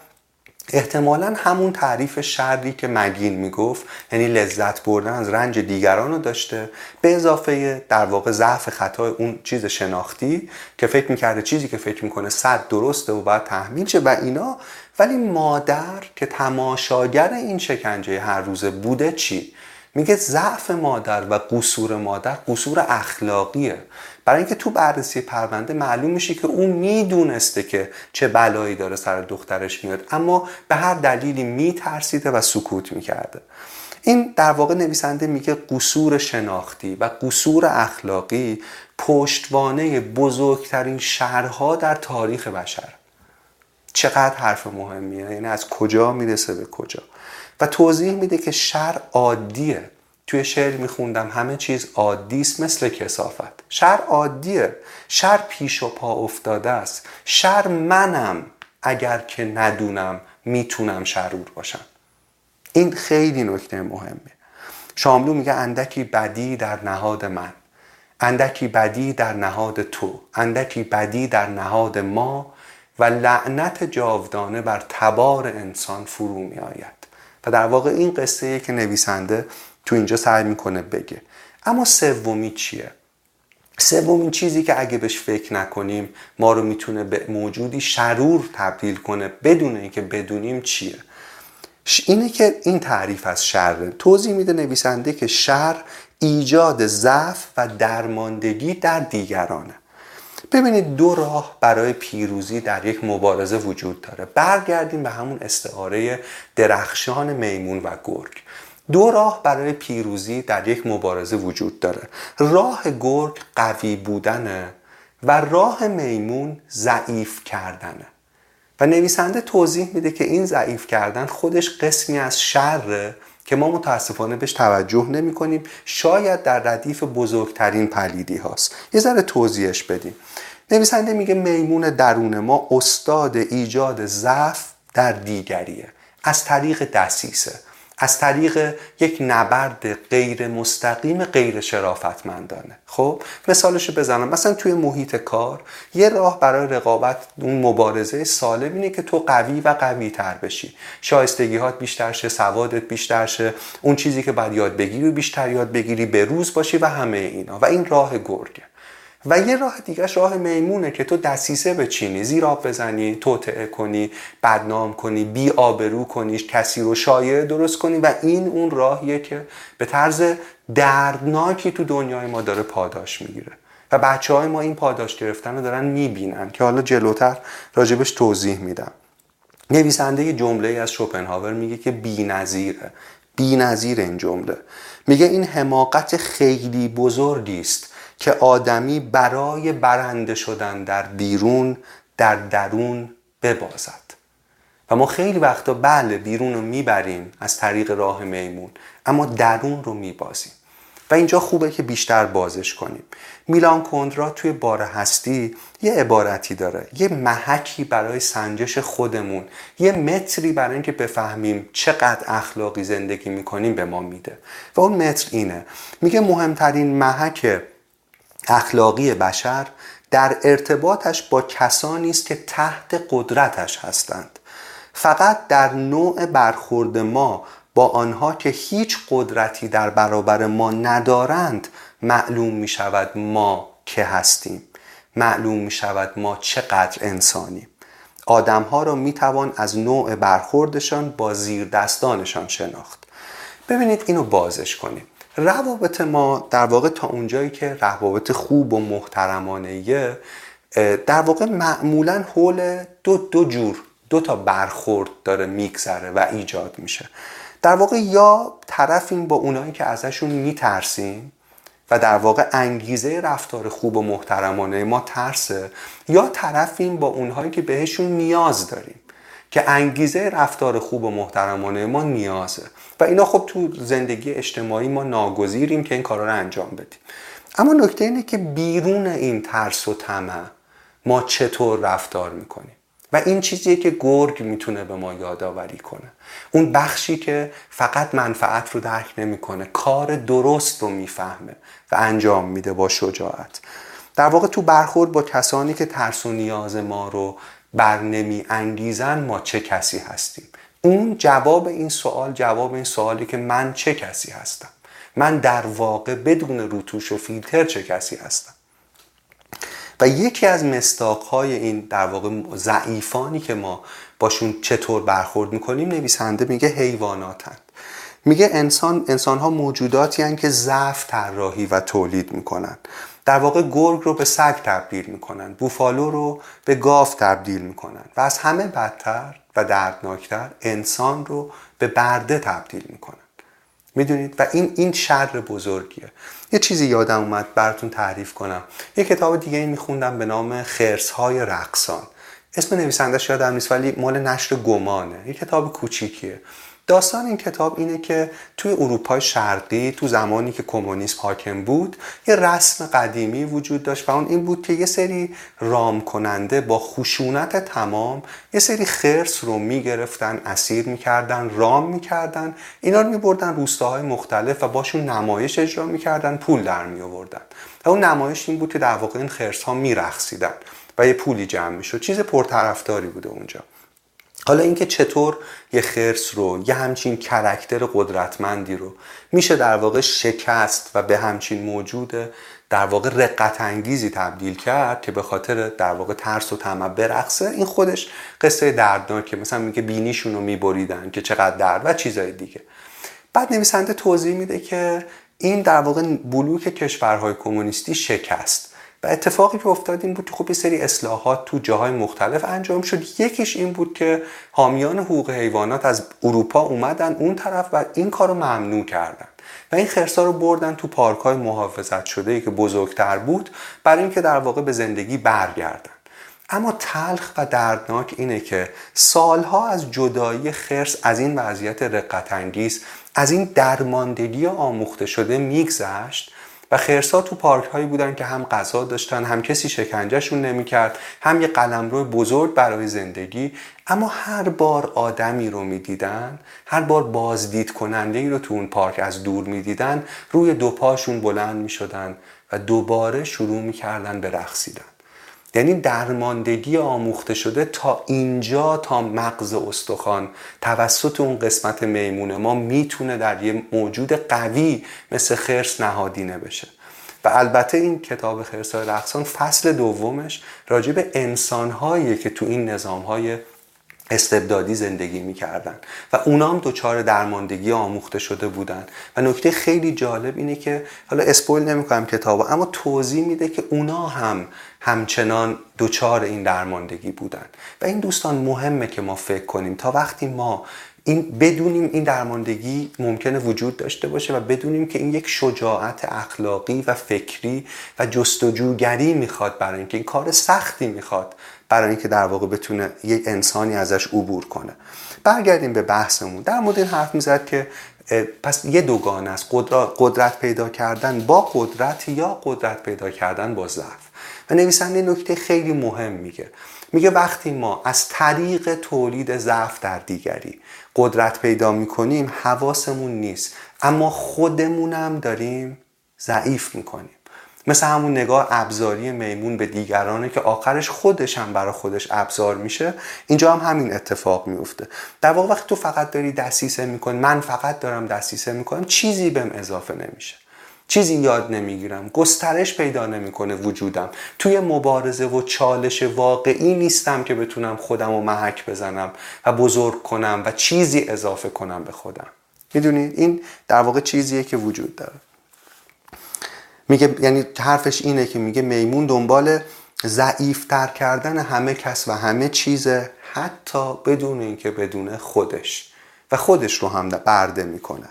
احتمالا همون تعریف شری که مگین می‌گفت یعنی لذت بردن از رنج دیگران رو داشته. به اضافه در واقع ضعف خطای اون چیز شناختی که فکر می‌کرده چیزی که فکر می‌کنه صد درسته و باید تحمیل شه و اینا. ولی مادر که تماشاگر این شکنجه هر روزه بوده چی؟ میگه ضعف مادر و قصور مادر قصور اخلاقیه. برای اینکه تو بررسی پرونده معلوم میشه که اون می‌دونسته که چه بلایی داره سر دخترش میاد اما به هر دلیلی میترسیده و سکوت می‌کرده. این در واقع نویسنده میگه قصور شناختی و قصور اخلاقی پشتوانه بزرگترین شرها در تاریخ بشر. چقدر حرف مهمیه یعنی از کجا می‌رسه به کجا؟ و توضیح میده که شر عادیه. توی شعر میخوندم همه چیز عادی است مثل کسافت. شر عادیه. شر پیش و پا افتاده است. شر منم. اگر که ندونم می‌تونم شرور باشم. این خیلی نکته مهمه. شاملو میگه اندکی بدی در نهاد من. اندکی بدی در نهاد تو. اندکی بدی در نهاد ما. و لعنت جاودانه بر تبار انسان فرو می آید و در واقع این قصه که نویسنده تو اینجا سعی می‌کنه بگه. اما سومی چیه؟ سومین چیزی که اگه بهش فکر نکنیم ما رو می‌تونه به موجودی شرور تبدیل کنه بدون اینکه بدونیم چیه. اینه که این تعریف از شر توضیح میده نویسنده که شر ایجاد ضعف و درماندگی در دیگرانه. ببینید دو راه برای پیروزی در یک مبارزه وجود داره. برگردیم به همون استعاره درخشان میمون و گرگ. دو راه برای پیروزی در یک مبارزه وجود داره. راه گرگ قوی بودنه و راه میمون ضعیف کردنه. و نویسنده توضیح میده که این ضعیف کردن خودش قسمی از شره که ما متاسفانه بهش توجه نمی کنیم شاید در ردیف بزرگترین پلیدی هاست. یه ذره توضیحش بدیم. نویسنده میگه میمون درون ما استاد ایجاد ضعف در دیگریه. از طریق دسیسه. از طریق یک نبرد غیر مستقیم غیر شرافتمندانه. خب مثالشو بزنم. مثلا توی محیط کار یه راه برای رقابت اون مبارزه سالم اینه که تو قوی و قوی تر بشی. شایستگیهات بیشتر شه سوادت بیشتر شه. اون چیزی که باید یاد بگیری و بیشتر یاد بگیری به روز باشی و همه اینا. و این راه گرگه. و یه راه دیگهش راه میمونه که تو دسیسه بچینی زیر آب بزنی توطعه کنی بدنام کنی بی آبرو کنی کسی رو شایعه درست کنی و این اون راهیه که به طرز دردناکی تو دنیای ما داره پاداش می‌گیره. و بچه های ما این پاداش گرفتن رو دارن می‌بینن که حالا جلوتر راجبش توضیح میدم. نویسنده جمله از شوپنهاور میگه که بی نظیره. بی نظیر این جمله. میگه این حماقت خیلی بزرگی است که آدمی برای برنده شدن در بیرون در درون ببازد. و ما خیلی وقتا بله بیرون رو می‌بریم از طریق راه میمون اما درون رو میبازیم. و اینجا خوبه که بیشتر بازش کنیم. میلان کندرا توی بار هستی یه عبارتی داره یه محکی برای سنجش خودمون یه متری برای اینکه بفهمیم چقدر اخلاقی زندگی می‌کنیم به ما میده. و اون متر اینه. میگه مهمترین محک اخلاقی بشر در ارتباطش با کسانی است که تحت قدرتش هستند. فقط در نوع برخورد ما با آنها که هیچ قدرتی در برابر ما ندارند معلوم می شود ما که هستیم. معلوم می شود ما چقدر انسانیم. آدم ها را می توان از نوع برخوردشان با زیر دستانشان شناخت. ببینید اینو بازش کنیم. روابط ما در واقع تا اونجایی که روابط خوب و محترمانه در واقع معمولا حول دو دو جور دو تا برخورد داره میگذره و ایجاد میشه. در واقع یا طرفیم با اونایی که ازشون میترسیم و در واقع انگیزه رفتار خوب و محترمانه ما ترسه یا طرفیم با اونهایی که بهشون نیاز داریم. که انگیزه رفتار خوب و محترمانه ما نیازه. و اینا خب تو زندگی اجتماعی ما ناگزیریم که این کارا رو انجام بدیم. اما نکته اینه که بیرون این ترس و طمع ما چطور رفتار می‌کنیم؟ و این چیزیه که گرگ می‌تونه به ما یادآوری کنه. اون بخشی که فقط منفعت رو درک نمی‌کنه کار درست رو می‌فهمه و انجام میده با شجاعت. در واقع تو برخورد با کسانی که ترس و نیاز ما رو بر نمی انگیزن ما چه کسی هستیم؟ اون جواب این سوال جواب این سوالی که من چه کسی هستم؟ من در واقع بدون روتوش و فیلتر چه کسی هستم؟ و یکی از مستاقهای این در واقع ضعیفانی که ما باشون چطور برخورد می‌کنیم نویسنده میگه حیواناتند میگه انسان انسان ها موجوداتی هن که ضعف طراحی و تولید می‌کنن. در واقع گرگ رو به سگ تبدیل می‌کنن بوفالو رو به گاو تبدیل می‌کنن و از همه بدتر و دردناکتر انسان رو به برده تبدیل می‌کنن. می‌دونید؟ و این این شر بزرگیه. یه چیزی یادم اومد براتون تعریف کنم. یه کتاب دیگه میخوندم به نام خرس های رقصان. اسم نویسندهش یادم نیست ولی مال نشر گمانه. یه کتاب کوچیکیه. داستان این کتاب اینه که توی اروپای شرقی تو زمانی که کمونیسم حاکم بود یه رسم قدیمی وجود داشت و اون این بود که یه سری رام کننده با خشونت تمام یه سری خرس رو می‌گرفتن اسیر می‌کردن رام می‌کردن اینا رو میبردن روستاهای مختلف و باشون نمایش اجرا می‌کردن پول در میآوردن. و اون نمایش این بود که در واقع این خرس ها میرخصیدن و یه پولی جمع می‌شد. چیز پرطرفداری بوده اونجا. حالا اینکه چطور یه خرس رو یه همچین کرکتر قدرتمندی رو میشه در واقع شکست و به همچین موجود در واقع رقت انگیزی تبدیل کرد که به خاطر در واقع ترس و طمع برقصه این خودش قصه دردناکه. مثلا میگه بینیشون رو میبریدن که چقدر درد و چیزای دیگه. بعد نویسنده توضیح میده که این در واقع بلوک کشورهای کمونیستی شکست. و اتفاقی که افتاد این بود که خب سری اصلاحات تو جاهای مختلف انجام شد. یکیش این بود که حامیان حقوق حیوانات از اروپا اومدن اون طرف و این کار رو ممنوع کردن و این خرسا رو بردن تو پارک های محافظت شده ای که بزرگتر بود برای اینکه در واقع به زندگی برگردن. اما تلخ و دردناک اینه که سالها از جدایی خرس از این وضعیت رقتانگیز از این درماندگی آموخته شده میگذشت و خرسا تو پارک هایی بودن که هم غذا داشتن هم کسی شکنجهشون نمی‌کرد هم یه قلمرو بزرگ برای زندگی. اما هر بار آدمی رو می‌دیدن هر بار بازدید کننده ای رو تو اون پارک از دور می‌دیدن روی دو پاشون بلند می‌شدن و دوباره شروع می‌کردن به رقصیدن. یعنی درماندگی آموخته شده تا اینجا تا مغز استخوان. توسط اون قسمت میمونه ما می‌تونه در یه موجود قوی مثل خرس نهادینه بشه و البته این کتاب خرسای رقصان فصل دومش راجع به انسانهایی که تو این نظامهای استبدادی زندگی می‌کردن. و اونا هم دچار درماندگی آموخته شده بودن. و نکته خیلی جالب اینه که حالا اسپویل نمی‌کنم کتاب اما توضیح میده که اونا هم همچنان دچار این درماندگی بودن. و این دوستان مهمه که ما فکر کنیم تا وقتی ما این بدونیم این درماندگی ممکنه وجود داشته باشه و بدونیم که این یک شجاعت اخلاقی و فکری و جستجوگری می‌خواد برای اینکه این کار سختی می‌خواد برای اینکه در واقع بتونه یک انسانی ازش عبور کنه. برگردیم به بحثمون. در مورد این حرف می‌زد که پس یه دوگانه است. قدرت پیدا کردن با قدرت یا قدرت پیدا کردن با ضعف؟ و نویسنده نکته خیلی مهم میگه. میگه وقتی ما از طریق تولید ضعف در دیگری قدرت پیدا می‌کنیم حواسمون نیست. اما خودمونم داریم ضعیف می‌کنیم. مثل همون نگاه ابزاری میمون به دیگرانه که آخرش خودش هم برای خودش ابزار میشه اینجا هم همین اتفاق میفته در واقع وقتی تو فقط داری دستیسه می‌کنی من فقط دارم دستیسه می‌کنم چیزی بهم اضافه نمیشه. چیزی یاد نمی‌گیرم. گسترش پیدا نمی‌کنه وجودم. توی مبارزه و چالش واقعی نیستم که بتونم خودم رو محک بزنم و بزرگ کنم و چیزی اضافه کنم به خودم. می‌دونید؟ این در واقع چیزیه که وجود داره. میگه یعنی حرفش اینه که میگه میمون دنبال ضعیفتر کردن همه کس و همه چیز حتی بدون اینکه بدون خودش. و خودش رو هم برده می‌کنه.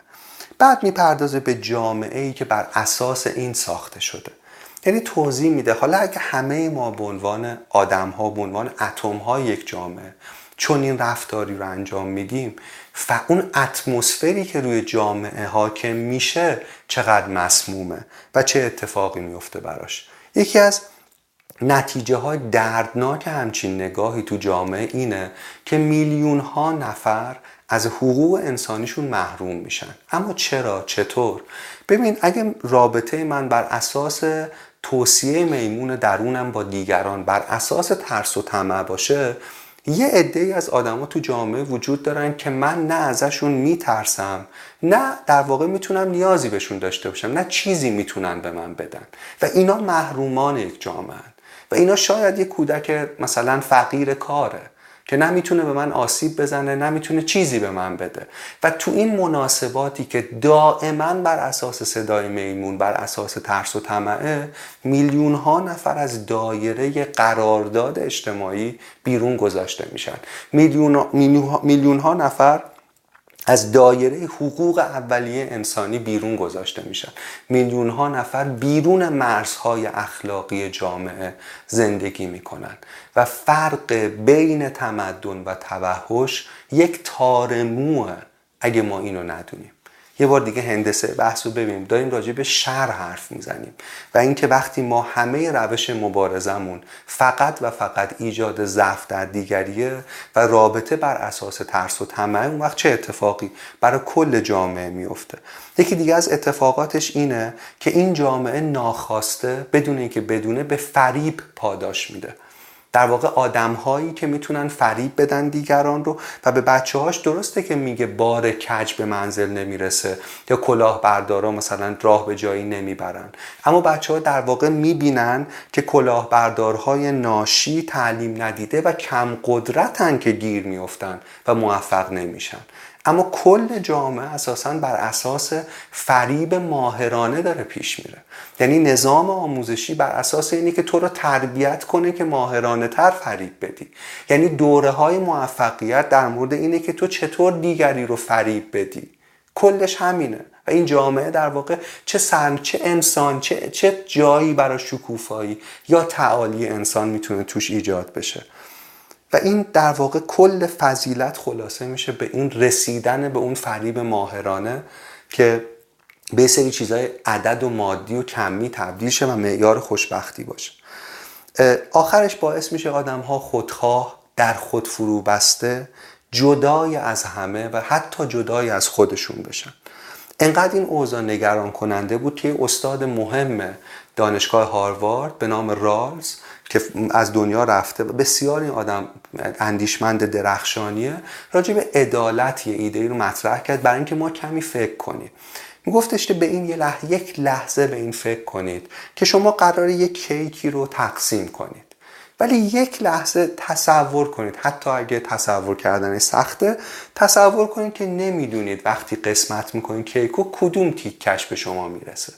بعد می‌پردازه به جامعه ای که بر اساس این ساخته شده. یعنی توضیح میده حالا اگه همه ما به عنوان آدم ها به عنوان اتم ها یک جامعه چون این رفتاری رو انجام میدیم و اون اتمسفری که روی جامعه حاکم میشه چقدر مسمومه و چه اتفاقی میفته براش. یکی از نتیجه های دردناک همچین نگاهی تو جامعه اینه که میلیون ها نفر از حقوق انسانیشون محروم میشن. اما چرا؟ چطور؟ ببین اگه رابطه من بر اساس توصیه میمون درونم با دیگران بر اساس ترس و طمع باشه یه عده از آدما تو جامعه وجود دارن که من نه ازشون میترسم نه در واقع می‌تونم نیازی بهشون داشته باشم نه چیزی می‌تونن به من بدن. و اینا محرومان یک جامعه و اینا شاید یه کودک مثلا فقیر کاره. که نمی‌تونه به من آسیب بزنه نمی‌تونه چیزی به من بده. و تو این مناسباتی که دائما بر اساس صدای میمون بر اساس ترس و طمعه میلیون ها نفر از دایره قرارداد اجتماعی بیرون گذاشته میشن. میلیون, میلیون ها نفر از دایره حقوق اولیه انسانی بیرون گذاشته میشن میلیون ها نفر بیرون مرزهای اخلاقی جامعه زندگی می‌کنن و فرق بین تمدن و توحش یک تارمو اگه ما اینو ندونیم. یه بار دیگه هندسه بحث رو ببینیم. داریم راجع به شر حرف می‌زنیم. و اینکه وقتی ما همه روش مبارزمون فقط و فقط ایجاد ضعف در دیگریه و رابطه بر اساس ترس و طمع اون وقت چه اتفاقی برای کل جامعه میفته یکی دیگه از اتفاقاتش اینه که این جامعه ناخواسته بدون اینکه بدونه به فریب پاداش میده. در واقع آدم هایی که می‌تونن فریب بدن دیگران رو و به بچه هاش درسته که میگه بار کج به منزل نمی‌رسه یا کلاه بردارا مثلا راه به جایی نمی‌برن. اما بچه ها در واقع می‌بینن که کلاه بردارهای ناشی تعلیم ندیده و کم قدرتن که گیر میفتن و موفق نمیشن. اما کل جامعه اساسا بر اساس فریب ماهرانه داره پیش میره. یعنی نظام آموزشی بر اساس اینه که تو رو تربیت کنه که ماهرانه تر فریب بدی. یعنی دوره های موفقیت در مورد اینه که تو چطور دیگری رو فریب بدی. کلش همینه. و این جامعه در واقع چه سرم چه انسان چه, چه جایی برای شکوفایی یا تعالی انسان می‌تونه توش ایجاد بشه. و این در واقع کل فضیلت خلاصه میشه به این رسیدن به اون فریب ماهرانه که به سری چیزهای عدد و مادی و کمی تبدیل شه و معیار خوشبختی باشه. آخرش باعث میشه آدم ها خودخواه در خود فرو بسته جدای از همه و حتی جدای از خودشون بشن. انقدر این اوضاع نگران کننده بود که استاد مهم دانشگاه هاروارد به نام رالز که از دنیا رفته. بسیار این آدم اندیشمند درخشانیه. راجع به عدالت یه ایده رو مطرح کرد. برای اینکه ما کمی فکر کنیم. میگفتش که به این یه لحظه یک لحظه به این فکر کنید که شما قرار یک کیکی رو تقسیم کنید. ولی یک لحظه تصور کنید. حتی اگه تصور کردن سخته تصور کنید که نمی‌دونید وقتی قسمت می‌کنید کیکو کدوم تیکش به شما می‌رسه.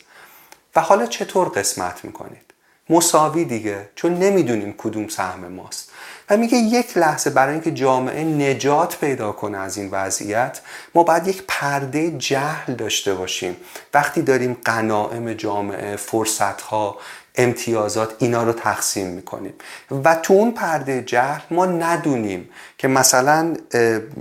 و حالا چطور قسمت می‌کنید؟ مساوی دیگه چون نمی‌دونیم کدوم سهم ماست. و میگه یک لحظه برای اینکه جامعه نجات پیدا کنه از این وضعیت ما باید یک پرده جهل داشته باشیم. وقتی داریم قناعم جامعه فرصتها امتیازات اینا رو تقسیم می‌کنیم. و تو اون پرده جهل ما ندونیم که مثلا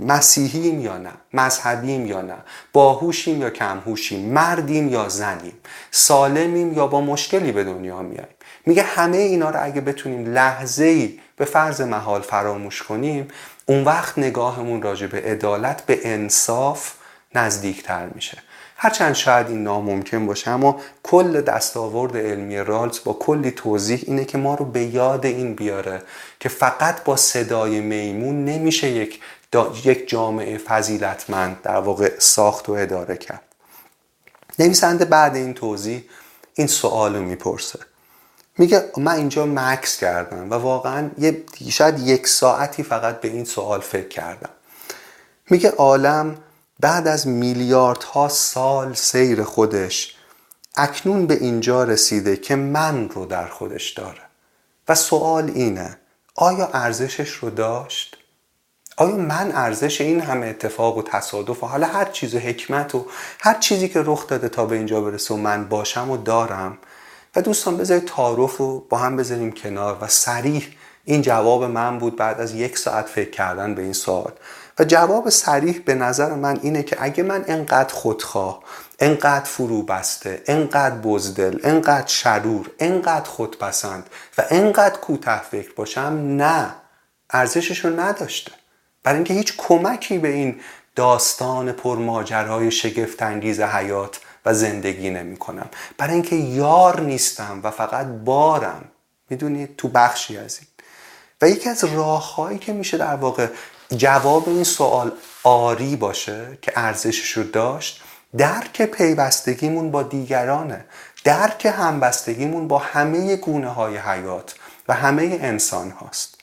مسیحیم یا نه مذهبیم یا نه باهوشیم یا کمهوشیم مردیم یا زنیم سالمیم یا با مشکلی به دنیا میاییم میگه همه اینا رو اگه بتونیم لحظه ای به فرض محال فراموش کنیم اون وقت نگاهمون راجع به عدالت به انصاف نزدیکتر میشه. هرچند شاید این ناممکن باشه اما کل دستاورد علمی رالز با کلی توضیح اینه که ما رو به یاد این بیاره که فقط با صدای میمون نمیشه یک, یک جامعه فضیلتمند در واقع ساخت و اداره کرد. نویسنده بعد این توضیح این سوال رو می‌پرسه. میگه من اینجا مکس کردم و واقعا یه شاید یک ساعتی فقط به این سوال فکر کردم میگه عالم بعد از میلیاردها سال سیر خودش اکنون به اینجا رسیده که من رو در خودش داره و سوال اینه آیا ارزشش رو داشت؟ آیا من ارزش این همه اتفاق و تصادف و حالا هر چیز و حکمت و هر چیزی که رخ داده تا به اینجا برسه و من باشم و دارم و دوستان بذارید تعارف رو با هم بذاریم کنار و سریح این جواب من بود بعد از یک ساعت فکر کردن به این سوال. و جواب سریح به نظر من اینه که اگه من انقدر خودخواه انقدر فرو بسته انقدر بزدل انقدر شرور انقدر خودپسند و انقدر کوته فکر باشم نه. ارزشش رو نداشته. برای اینکه هیچ کمکی به این داستان پرماجرهای شگفتانگیز حیات و زندگی نمی کنم برای اینکه یار نیستم و فقط بارم. می‌دونید تو بخشی از این و یکی از راههایی که میشه در واقع جواب این سوال آری باشه که ارزشش رو داشت درک پیوستگیمون با دیگرانه. درک همبستگیمون با همه گونه های حیات و همه انسان هاست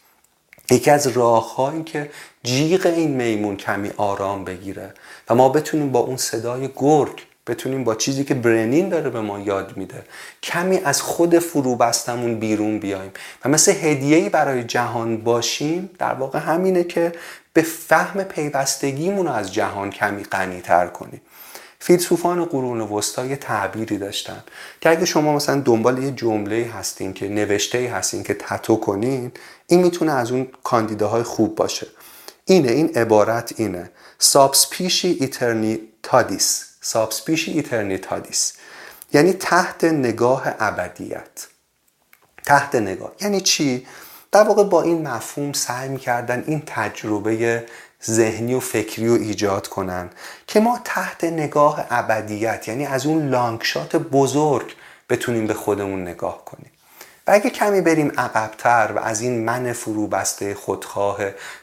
یکی از راههایی که جیغ این میمون کمی آرام بگیره و ما بتونیم با اون صدای گرگ بتونیم با چیزی که برنین داره به ما یاد میده کمی از خود فرو بستمون بیرون بیایم و مثل هدیه‌ای برای جهان باشیم در واقع همینه که به فهم پیوستگیمون از جهان کمی غنیتر کنیم. فیلسوفان قرون وسطا یه تعبیری داشتن که اگه شما مثلا دنبال یه جمله هستین که نوشته هستین که تتو کنین این می‌تونه از اون کاندیداهای خوب باشه. اینه این عبارت اینه. sub specie aeternitatis sub specie aeternitatis یعنی تحت نگاه ابدیت. تحت نگاه. یعنی چی؟ در واقع با این مفهوم سعی می‌کردن این تجربه ذهنی و فکری رو ایجاد کنن که ما تحت نگاه ابدیت یعنی از اون لانگشات بزرگ بتونیم به خودمون نگاه کنیم. و اگه کمی بریم عقبتر و از این من فرو بسته خودخواه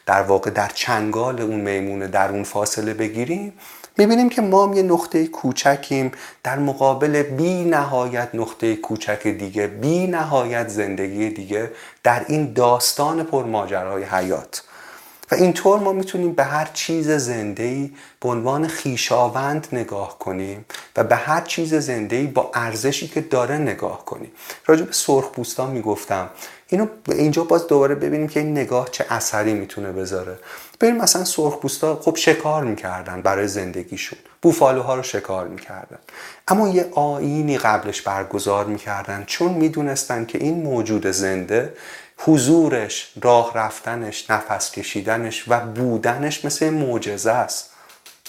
در واقع در چنگال اون میمونه در اون فاصله بگیریم می‌بینیم که ما هم یه نقطه کوچکیم در مقابل بی نهایت نقطه کوچک دیگه بی نهایت زندگی دیگه در این داستان پرماجرای حیات. و اینطور ما می‌تونیم به هر چیز زندهی به عنوان خیشاوند نگاه کنیم و به هر چیز زندهی با ارزشی که داره نگاه کنیم. راجع به سرخ بوستان می‌گفتم. اینو اینجا باز دوباره ببینیم که این نگاه چه اثری می‌تونه بذاره. بریم مثلا سرخپوستا خب شکار می‌کردن برای زندگیشون. بوفالوها رو شکار می‌کردن. اما یه آینی قبلش برگزار می‌کردن چون می‌دونستن که این موجود زنده حضورش راه رفتنش نفس کشیدنش و بودنش مثل معجزه است.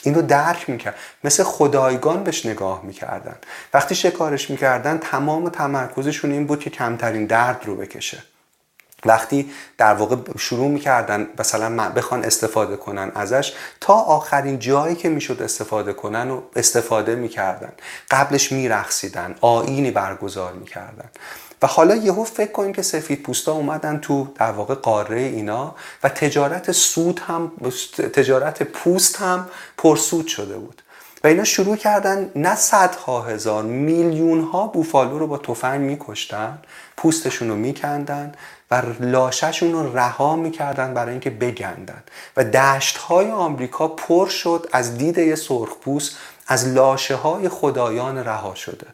اینو درک می‌کرد. مثل خدایگان بهش نگاه می‌کردن. وقتی شکارش می‌کردن تمام تمرکزشون این بود که کمترین درد رو بکشه. وقتی در واقع شروع می‌کردن مثلا بخوان استفاده کنن ازش تا آخرین جایی که می‌شد استفاده کنن و استفاده می‌کردن. قبلش میرخصیدن آینی برگزار می‌کردن. و حالا یهو فکر کنیم که سفید پوستا اومدن تو در واقع قاره اینا و تجارت سود هم تجارت پوست هم پرسود شده بود. و اینا شروع کردن نه صدها هزار میلیون ها بوفالو رو با تفنگ میکشتن پوستشون رو میکندن. و لاششون رو رها می‌کردن برای اینکه بگندن. و دشت های آمریکا پر شد از دید یه سرخپوست از لاشه های خدایان رها شده.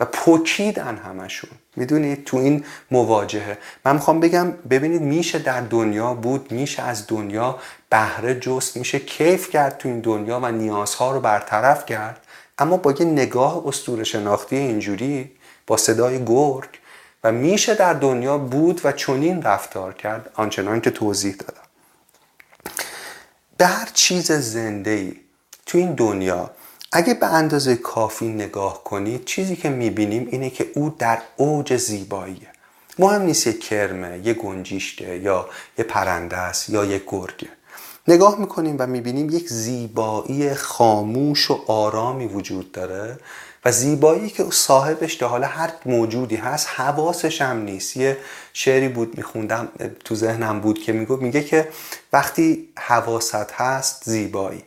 و پوکیدن همشون. می‌دونید تو این مواجهه. من می‌خوام بگم ببینید میشه در دنیا بود میشه از دنیا بهره جست میشه کیف کرد تو این دنیا و نیازها رو برطرف کرد. اما با یه نگاه استور شناختی اینجوری با صدای گرگ و میشه در دنیا بود و چنین رفتار کرد آنچنان که توضیح دادم. به هر چیز زنده ای تو این دنیا اگه به اندازه کافی نگاه کنید چیزی که می‌بینیم اینه که او در اوج زیباییه. مهم نیست یه کرمه یه گنجیشته یا یه پرنده است یا یه گرگه. نگاه می‌کنیم و می‌بینیم یک زیبایی خاموش و آرامی وجود داره و زیبایی که صاحبش در حال هر موجودی هست حواسش هم نیست. یه شعری بود میخوندم تو ذهنم بود که میگو میگه که وقتی حواست هست زیبایی.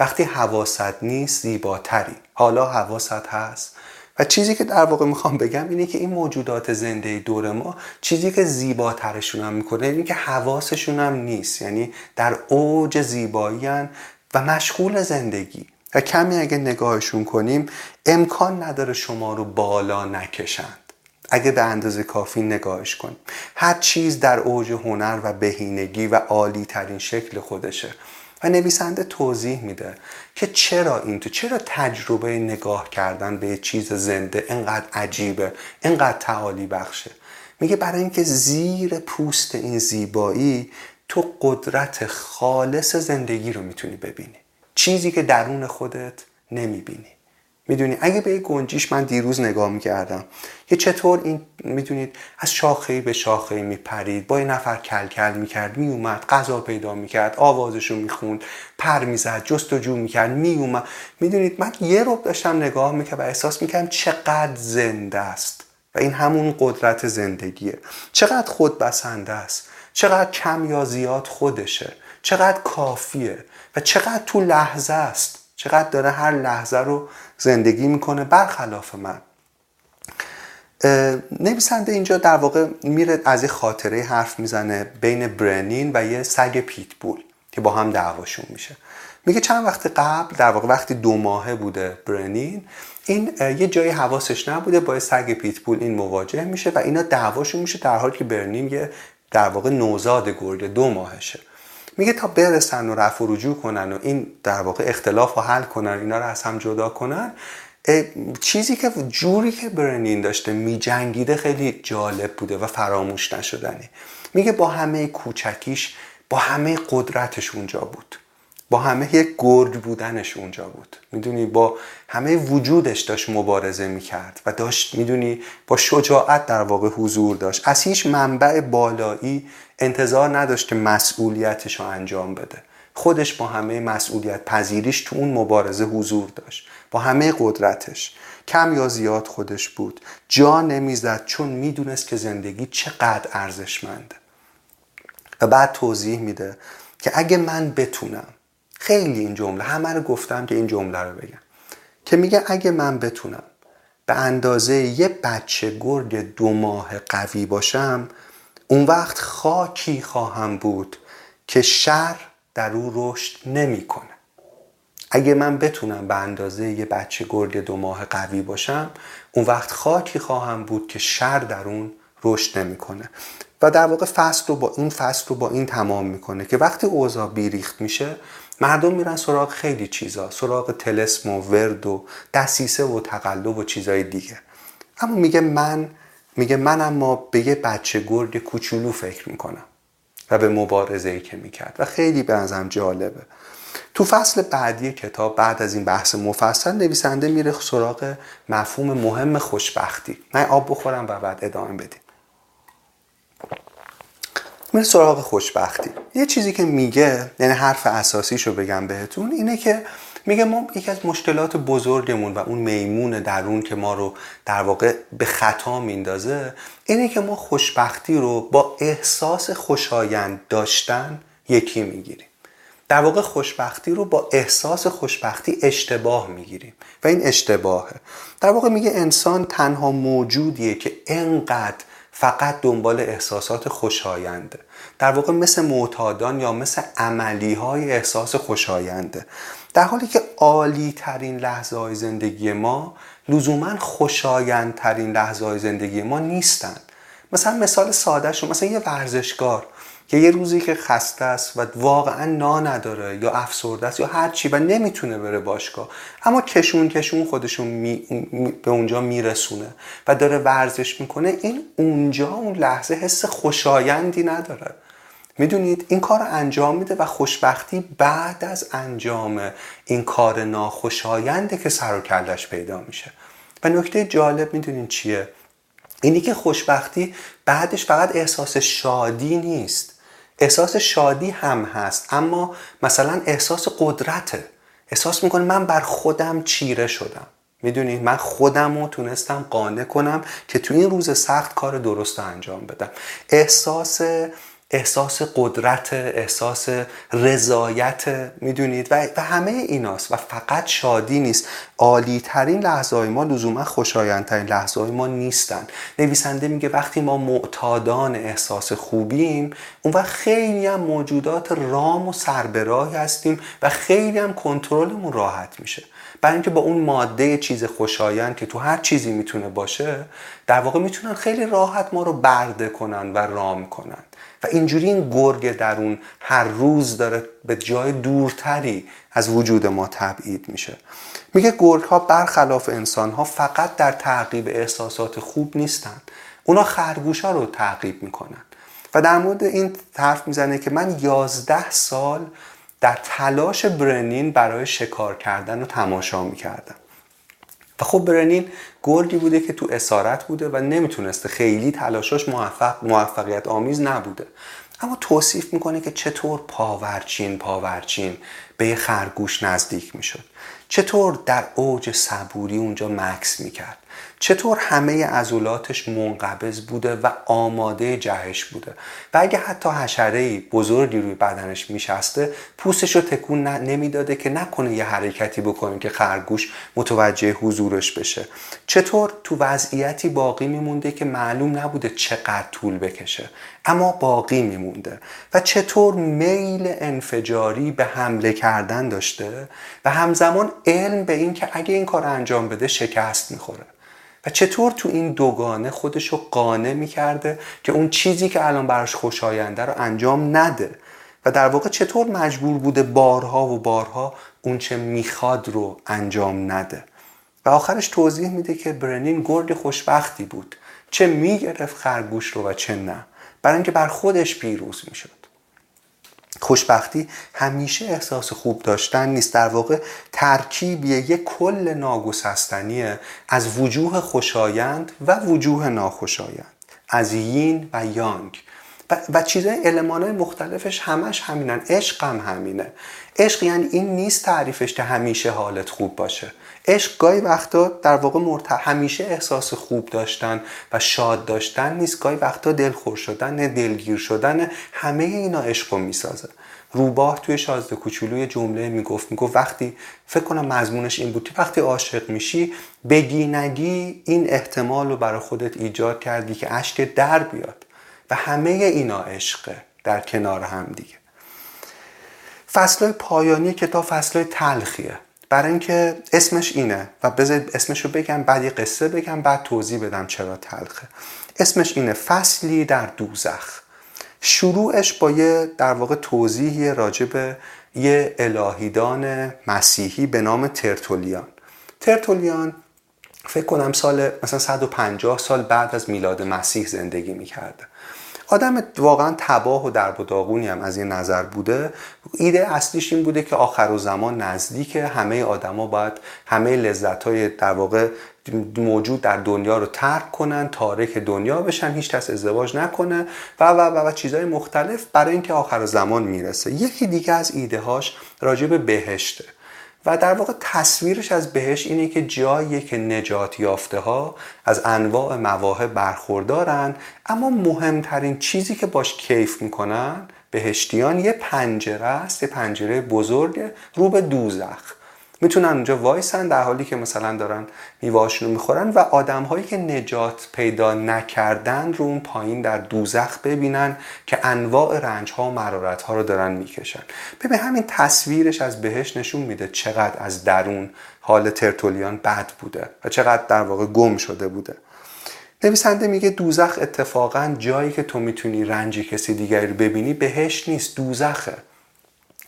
وقتی حواست نیست زیباتری. حالا حواست هست. و چیزی که در واقع می‌خوام بگم اینه که این موجودات زنده دور ما چیزی که زیباترشون هم می‌کنه اینه که حواسشون هم نیست. یعنی در اوج زیبایی و مشغول زندگی. و کمی اگه نگاهشون کنیم امکان نداره شما رو بالا نکشند. اگه به اندازه کافی نگاهش کنیم. هر چیز در اوج هنر و بهینگی و عالی ترین شکل خودشه. و نویسنده توضیح میده که چرا این تو چرا تجربه نگاه کردن به چیز زنده انقدر عجیبه انقدر تعالی بخشه. میگه برای اینکه زیر پوست این زیبایی تو قدرت خالص زندگی رو می‌تونی ببینی. چیزی که درون خودت نمی‌بینی. می‌دونی؟ اگه به گنجیش من دیروز نگاه می‌کردم که چطور این می‌دونید از شاخه به شاخه میپرید با یه نفر کلکل می‌کرد میومد غذا پیدا می‌کرد آوازشو می‌خوند پر می‌زد جستجو می‌کرد میومد می‌دونید؟ من یه رب داشتم نگاه می‌کرد و احساس می‌کردم چقدر زنده است. و این همون قدرت زندگیه. چقدر خود بسنده است. چقدر کم یا زیاد خودشه. چقدر کافیه. و چقدر تو لحظه است چقدر داره هر لحظه رو زندگی می‌کنه برخلاف من. نویسنده اینجا در واقع میره از یه خاطره حرف می‌زنه بین برنین و یه سگ پیتبول که با هم دعواشون میشه. میگه چند وقت قبل در واقع وقتی دو ماهه بوده برنین این یه جایی حواسش نبوده با سگ پیتبول این مواجه میشه و اینا دعواشون میشه در حالی که برنین یه در واقع نوزاد گرگه دو ماهشه. میگه تا برسن و رفع و رجوع کنن و این در واقع اختلاف رو حل کنن اینا رو از هم جدا کنن چیزی که جوری که برنین داشته میجنگیده خیلی جالب بوده و فراموش نشدنی میگه با همه کوچکیش با همه قدرتش اونجا بود. با همه یک گرگ بودنش اونجا بود. می‌دونی با همه وجودش داشت مبارزه می‌کرد و داشت می‌دونی با شجاعت در واقع حضور داشت. از هیچ منبع بالایی انتظار نداشت که مسئولیتش رو انجام بده. خودش با همه مسئولیت پذیریش تو اون مبارزه حضور داشت. با همه قدرتش. کم یا زیاد خودش بود. جا نمی‌زد چون می‌دونست که زندگی چقدر ارزشمنده. و بعد توضیح میده که اگه من بتونم خیلی این جمله همه رو گفتم که این جمله رو بگم که میگه اگه من بتونم به اندازه یه بچه گرگ دو ماه قوی باشم اون وقت خاکی خواهم بود که شر در او رشد نمی‌کنه اگه من بتونم به اندازه یه بچه گرگ دو ماه قوی باشم اون وقت خاکی خواهم بود که شر در اون رشد نمی‌کنه و در واقع فصل رو با این فصل رو با این تمام می‌کنه که وقتی اوضاع بیریخت میشه مردم میرن سراغ خیلی چیزا سراغ تلسم و ورد و دسیسه و تقلب و چیزای دیگه. اما میگه من میگه من اما به یه بچه گرگ کوچولو فکر می‌کنم و به مبارزه ای که می‌کرد و خیلی به نظرم جالبه. تو فصل بعدی کتاب بعد از این بحث مفصل نویسنده میره سراغ مفهوم مهم خوشبختی. من آب بخورم و بعد ادامه بدیم. میره سراغ خوشبختی. یه چیزی که میگه یعنی حرف اساسیشو بگم بهتون اینه که میگه ما یکی از مشکلات بزرگمون و اون میمون درون که ما رو در واقع به خطا میندازه اینه که ما خوشبختی رو با احساس خوشایند داشتن یکی می‌گیریم. در واقع خوشبختی رو با احساس خوشبختی اشتباه می‌گیریم و این اشتباهه. در واقع میگه انسان تنها موجودیه که انقدر فقط دنبال احساسات خوشاینده. در واقع مثل معتادان یا مثل عملی های احساس خوشاینده. در حالی که عالی ترین لحظه های زندگی ما لزوما خوشایندترین لحظه های زندگی ما نیستند مثلا مثال ساده شو مثلا یه ورزشکار که یه روزی که خسته است و واقعا نا نداره یا افسرده است یا هر چی و نمی‌تونه بره باشگاه اما کشون کشون خودشون می، به اونجا میرسونه و داره ورزش می‌کنه این اونجا اون لحظه حس خوشایندی نداره. می‌دونید این کار رو انجام میده و خوشبختی بعد از انجام این کار ناخوشاینده که سر و کلش پیدا میشه. و نکته جالب می‌دونین چیه؟ اینی که خوشبختی بعدش فقط احساس شادی نیست. احساس شادی هم هست اما مثلا احساس قدرته. احساس می‌کنه من بر خودم چیره شدم. می‌دونید من خودم رو تونستم قانع کنم که تو این روز سخت کار درست انجام بدم. احساس احساس قدرت احساس رضایت می‌دونید؟ و, و همه ایناست و فقط شادی نیست. عالی ترین لحظه های ما لزوما خوشایندترین لحظه های ما نیستن. نویسنده میگه وقتی ما معتادان احساس خوبیم اون وقت خیلی هم موجودات رام و سربراهی هستیم و خیلی هم کنترلمون راحت میشه. برای اینکه با اون ماده چیز خوشایند که تو هر چیزی می‌تونه باشه در واقع می‌تونن خیلی راحت ما رو برده کنن و رام کنن. و اینجوری این گرگ درون هر روز داره به جای دورتری از وجود ما تبعید میشه. میگه گرگ ها برخلاف انسان ها فقط در تعقیب احساسات خوب نیستن. اونا خرگوش ها رو تعقیب می‌کنن. و در مورد این حرف می‌زنه که من یازده سال در تلاش برنین برای شکار کردن رو تماشا می‌کردم. و خب برنین گرگی بوده که تو اسارت بوده و نمی‌تونسته خیلی تلاشاش موفق موفقیت آمیز نبوده. اما توصیف می‌کنه که چطور پاورچین پاورچین به خرگوش نزدیک می‌شد. چطور در اوج صبوری اونجا مکس می‌کرد. چطور همه عضلاتش منقبض بوده و آماده جهش بوده؟ و اگه حتی حشره بزرگی روی بدنش میشسته پوستش رو تکون نمی‌داده که نکنه یه حرکتی بکنه که خرگوش متوجه حضورش بشه. چطور تو وضعیتی باقی میمونده که معلوم نبوده چقدر طول بکشه اما باقی میمونده؟ و چطور میل انفجاری به حمله کردن داشته و همزمان علم به این که اگه این کار انجام بده شکست می‌خوره؟ و چطور تو این دوگانه خودش رو قانع می‌کرده که اون چیزی که الان براش خوشاینده رو انجام نده؟ و در واقع چطور مجبور بوده بارها و بارها اون چه می‌خواد رو انجام نده؟ و آخرش توضیح میده که برنین گرد خوشبختی بود. چه می‌گرفت خرگوش رو و چه نه. برای اینکه بر خودش پیروز می‌شد. خوشبختی همیشه احساس خوب داشتن نیست. در واقع ترکیبیه یک کل ناگسستنیه از وجوه خوشایند و وجوه ناخوشایند. از یین و یانگ. و, و چیزای های مختلفش همش همینن. عشق هم همینه. عشق یعنی این نیست تعریفش که همیشه حالت خوب باشه. عشق گاهی وقتا در واقع مرت... همیشه احساس خوب داشتن و شاد داشتن نیست. گاهی وقتا دلخور شدن دلگیر شدن همه اینا عشق رو می‌سازه. روباه توی شازده کوچولوی جمله می‌گفت می‌گفت وقتی فکر کنم مضمونش این بود وقتی عاشق میشی بگی نگی این احتمال رو برای خودت ایجاد کردی که اشک در بیاد. و همه اینا عشقه در کنار هم دیگه. فصلهای پایانی کتاب فصلهای تلخیه. برای اینکه اسمش اینه و بذار اسمش رو بگم بعد یه قصه بگم بعد توضیح بدم چرا تلخه. اسمش اینه فصلی در دوزخ. شروعش با یه در واقع توضیحی راجع یه الهیدان مسیحی به نام ترتولیان. ترتولیان فکر کنم سال مثلا 150 سال بعد از میلاد مسیح زندگی می‌کرده. آدم واقعا تباه و درب و داغونی هم از این نظر بوده. ایده اصلیش این بوده که آخر و زمان نزدیک همه آدما باید همه لذت های در واقع موجود در دنیا رو ترک کنن تارک دنیا بشن هیچ کس ازدواج نکنه و و و, و چیزهای مختلف برای اینکه آخر زمان می‌رسه. یکی دیگه از ایده هاش راجع به بهشته. و در واقع تصویرش از بهش اینه که جایی که نجات یافته ها از انواع مواهب برخوردارن اما مهمترین چیزی که باش کیف می‌کنن بهشتیان یه پنجره است یه پنجره بزرگ رو به دوزخ. می‌تونن اونجا وایسن در حالی که مثلا دارن میوهاشون رو می‌خورن و آدم هایی که نجات پیدا نکردن رو اون پایین در دوزخ ببینن که انواع رنج ها و مرارت ها رو دارن می‌کشن. ببین همین تصویرش از بهش نشون میده چقدر از درون حال ترتولیان بد بوده و چقدر در واقع گم شده بوده. نویسنده میگه دوزخ اتفاقا جایی که تو می‌تونی رنج کسی دیگری رو ببینی بهش نیست دوزخه.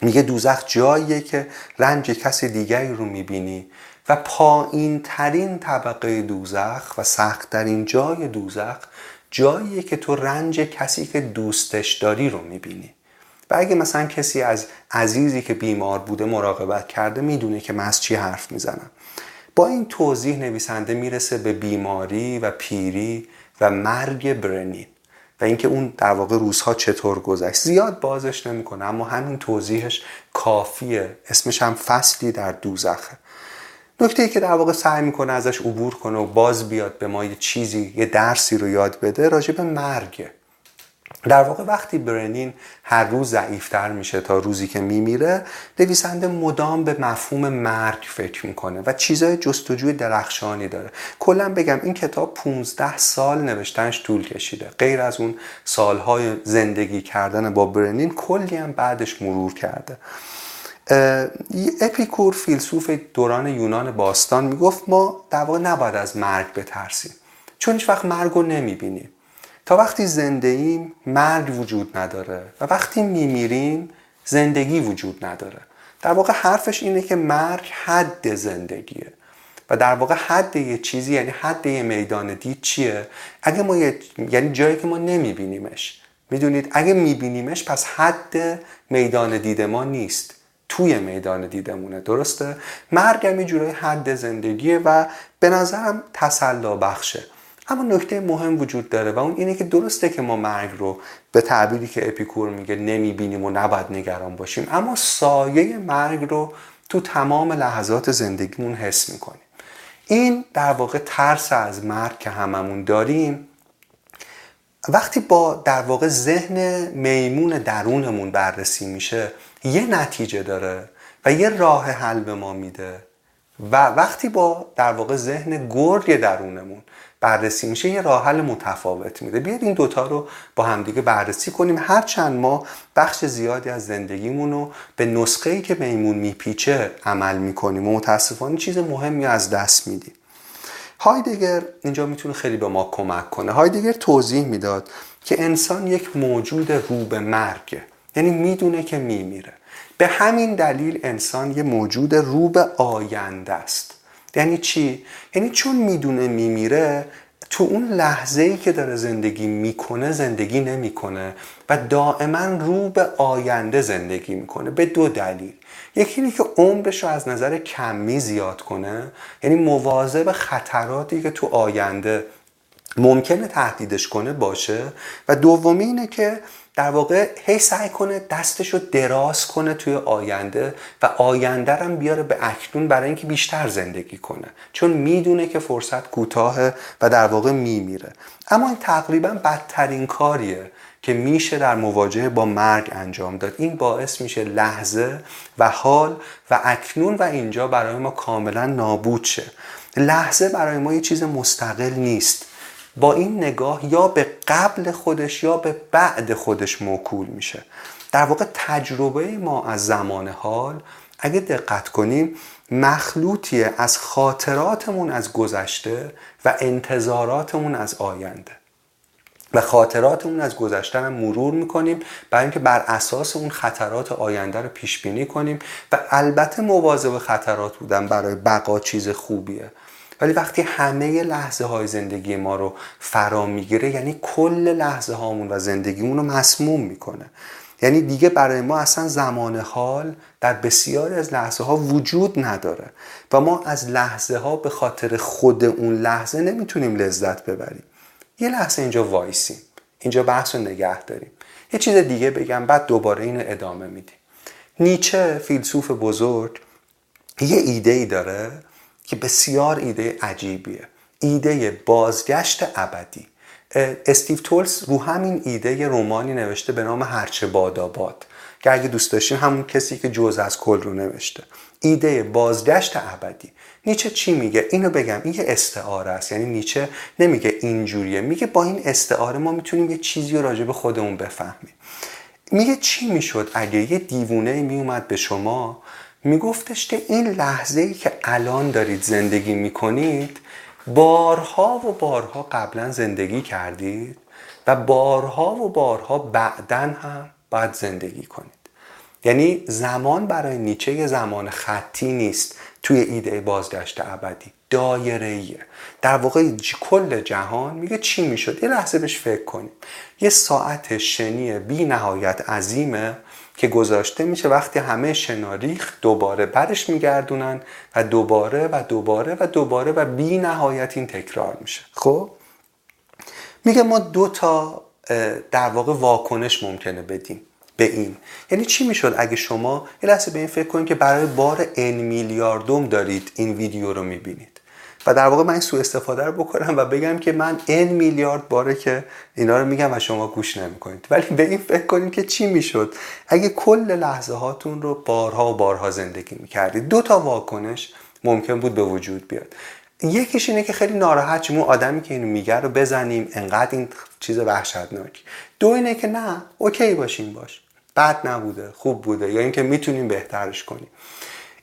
میگه دوزخ جاییه که رنج کسی دیگری رو می‌بینی و پایین ترین طبقه دوزخ و سخت ترین جای دوزخ جاییه که تو رنج کسی که دوستش داری رو می‌بینی. و اگه مثلا کسی از عزیزی که بیمار بوده مراقبت کرده می‌دونه که من از چی حرف می‌زنم. با این توضیح نویسنده می‌رسه به بیماری و پیری و مرگ برنین و اینکه اون در واقع روزها چطور گذشت. زیاد بازش نمی‌کنه اما همین توضیحش کافیه. اسمش هم فصلی در دوزخه نکته ای که در واقع سعی می‌کنه ازش عبور کنه و باز بیاد به ما یه چیزی یه درسی رو یاد بده راجع به مرگه در واقع وقتی برنین هر روز ضعیفتر میشه تا روزی که میمیره نویسنده مدام به مفهوم مرگ فکر می‌کنه و چیزای جستجوی درخشانی داره. کلا بگم این کتاب 15 سال نوشتنش طول کشیده. غیر از اون سالهای زندگی کردن با برنین کلی هم بعدش مرور کرده. اپیکور فیلسوف دوران یونان باستان می‌گفت ما در نباید از مرگ بترسیم. چون هیچ وقت مرگ رو نمی‌بینیم. تا وقتی زنده ایم مرگ وجود نداره و وقتی میمیریم زندگی وجود نداره. در واقع حرفش اینه که مرگ حد زندگیه. و در واقع حد یه چیزی یعنی حد یه میدان دید چیه؟ اگه ما یعنی جایی که ما نمیبینیمش. می‌دونید؟ اگه میبینیمش پس حد میدان دید ما نیست. توی میدان دیدمونه. درسته؟ مرگ هم یه حد زندگیه و به نظرم تسلا بخشه. اما نکته مهم وجود داره و اون اینه که درسته که ما مرگ رو به تعبیری که اپیکور میگه نمی‌بینیم و نباید نگران باشیم اما سایه مرگ رو تو تمام لحظات زندگیمون حس می‌کنیم. این در واقع ترس از مرگ که هممون داریم. وقتی با در واقع ذهن میمون درونمون بررسی میشه یه نتیجه داره و یه راه حل به ما میده. و وقتی با در واقع ذهن گرگ درونمون بررسی میشه یه راه حل متفاوت میده. بیاید این دوتا رو با همدیگه بررسی کنیم. هرچند ما بخش زیادی از زندگیمون رو به نسخه ای که میمون میپیچه عمل می‌کنیم و متاسفانه چیز مهمی از دست میدیم. هایدگر اینجا می‌تونه خیلی به ما کمک کنه. هایدگر توضیح می‌داد که انسان یک موجود رو به مرگه. یعنی می‌دونه که میمیره. به همین دلیل انسان یه موجود رو به آینده است. یعنی چی؟ یعنی چون می‌دونه میمیره تو اون لحظه ای که داره زندگی می‌کنه زندگی نمی‌کنه و دائما رو به آینده زندگی می‌کنه به دو دلیل. یکی اینه که عمرش رو از نظر کمی زیاد کنه یعنی مواظب خطراتی که تو آینده ممکنه تهدیدش کنه باشه. و دومی اینه که در واقع هی سعی کنه دستش رو دراز کنه توی آینده و آینده هم بیاره به اکنون برای اینکه بیشتر زندگی کنه. چون می‌دونه که فرصت کوتاهه و در واقع میمیره. اما این تقریبا بدترین کاریه که میشه در مواجهه با مرگ انجام داد. این باعث میشه لحظه و حال و اکنون و اینجا برای ما کاملا نابود شه. لحظه برای ما یه چیز مستقل نیست. با این نگاه یا به قبل خودش یا به بعد خودش موکول میشه. در واقع تجربه ما از زمان حال اگه دقت کنیم مخلوطیه از خاطراتمون از گذشته و انتظاراتمون از آینده. و خاطراتمون از گذشته هم مرور می‌کنیم برای اینکه بر اساس اون خطرات آینده رو پیش بینی کنیم. و البته مواظب خطرات بودن برای بقا چیز خوبیه. ولی وقتی همه لحظه های زندگی ما رو فرا می‌گیره یعنی کل لحظه هامون و زندگیمون رو مسموم می‌کنه. یعنی دیگه برای ما اصلا زمان حال در بسیاری از لحظه ها وجود نداره و ما از لحظه ها به خاطر خود اون لحظه نمی‌تونیم لذت ببریم. یه لحظه اینجا وایسیم. اینجا بحث رو نگه داریم. یه چیز دیگه بگم بعد دوباره اینو ادامه میدیم. نیچه فیلسوف بزرگ یه ایده ای داره که بسیار ایده عجیبیه. ایده بازگشت ابدی. استیو تولز رو همین ایده رومانی نوشته به نام هرچه باداباد که اگه دوست داشتین همون کسی که جز از کل رو نوشته. ایده بازگشت ابدی. نیچه چی میگه؟ اینو بگم این یه استعاره است. یعنی نیچه نمیگه اینجوریه. میگه با این استعاره ما می‌تونیم یه چیزی رو راجع به خودمون بفهمیم. میگه چی می‌شد اگه یه دیوونه میومد به شما میگفتش که این لحظه ای که الان دارید زندگی می‌کنید بارها و بارها قبلا زندگی کردید و بارها و بارها بعدا هم باید زندگی کنید. یعنی زمان برای نیچه زمان خطی نیست توی ایده بازگشت ابدی دایره ایه در واقع کل جهان میگه چی می‌شد؟ یه لحظه بهش فکر کنیم. یه ساعت شنی بی نهایت عظیمه که گذاشته میشه وقتی همه شناریخ دوباره برش میگردونن و دوباره و دوباره و دوباره و بی نهایت این تکرار میشه. خب؟ میگه ما دو تا در واقع واکنش ممکنه بدیم به این. یعنی چی می‌شد اگه شما یه لحظه به این فکر کنید که برای بار ان میلیاردم دارید این ویدیو رو می‌بینید؟ و در واقع من این سوء استفاده رو بکنم و بگم که من ان میلیارد باره که اینا رو میگم و شما گوش نمی‌کنید. ولی به این فکر کنید که چی می‌شد؟ اگه کل لحظه هاتون رو بارها و بارها زندگی می‌کردید دو تا واکنش ممکن بود به وجود بیاد. یکیش اینه که خیلی ناراحت چون آدمی که اینو میگه رو بزنیم. انقدر این چیز وحشتناک دو اینه که نه اوکی باشیم باش. بد نبوده خوب بوده. یا اینکه می‌تونیم بهترش کنیم.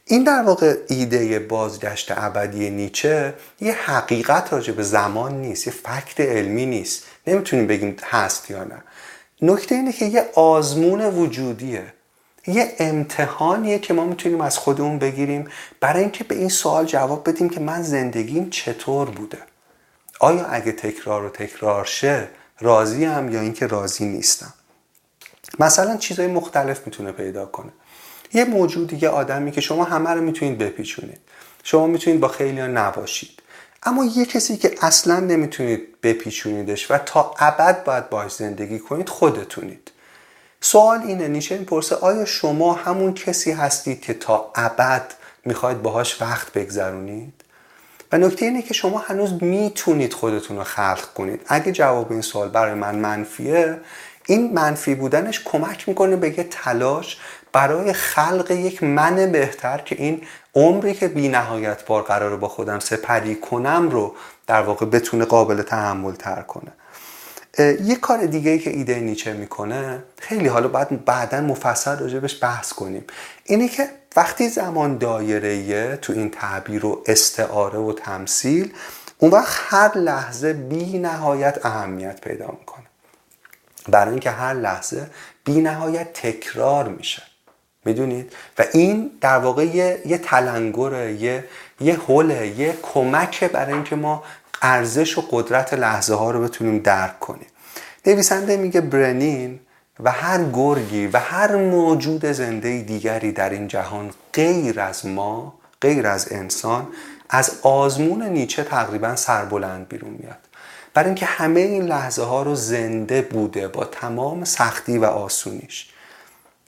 این در واقع ایده بازگشت ابدی نیچه یه حقیقت راجع به زمان نیست یه فکت علمی نیست. نمی‌تونیم بگیم هست یا نه. نکته اینه که یه آزمون وجودیه. یه امتحانیه که ما می‌تونیم از خودمون بگیریم برای اینکه به این سوال جواب بدیم که من زندگیم چطور بوده. آیا اگه تکرار و تکرار شه راضی هم یا اینکه راضی نیستم؟ مثلا چیزهای مختلف می‌تونه پیدا کنه. یه موجودی یه آدمی که شما همه رو می‌تونید بپیچونید. شما می‌تونید با خیلی ها نباشید. اما یه کسی که اصلا نمی‌تونید بپیچونیدش و تا ابد باید باش زندگی کنید خودتونید. سوال اینه این پرسه آیا شما همون کسی هستید که تا ابد می‌خواید باهاش وقت بگذرونید؟ و نکته اینه که شما هنوز می‌تونید خودتون رو خلق کنید. اگه جواب این سوال برای من منفیه این منفی بودنش کمک می‌کنه به یه تلاش برای خلق یک من بهتر که این عمری که بی نهایت بار قراره با خودم سپری کنم رو در واقع بتونه قابل تحمل تر کنه. یه کار دیگه ای که ایده نیچه می‌کنه خیلی حالا باید بعدا مفصل راجبش بحث کنیم. اینه که وقتی زمان دایره تو این تعبیر و استعاره و تمثیل اون وقت هر لحظه بی نهایت اهمیت پیدا می‌کنه. برای اینکه هر لحظه بی نهایت تکرار میشه. می‌دونید؟ و این در واقع یه, یه تلنگره یه یه حله یه کمکه برای اینکه ما ارزش و قدرت لحظه ها رو بتونیم درک کنیم. نویسنده میگه برنین و هر گرگی و هر موجود زنده دیگری در این جهان غیر از ما غیر از انسان از آزمون نیچه تقریبا سربلند بیرون میاد. برای اینکه همه این لحظه ها رو زنده بوده با تمام سختی و آسونیش.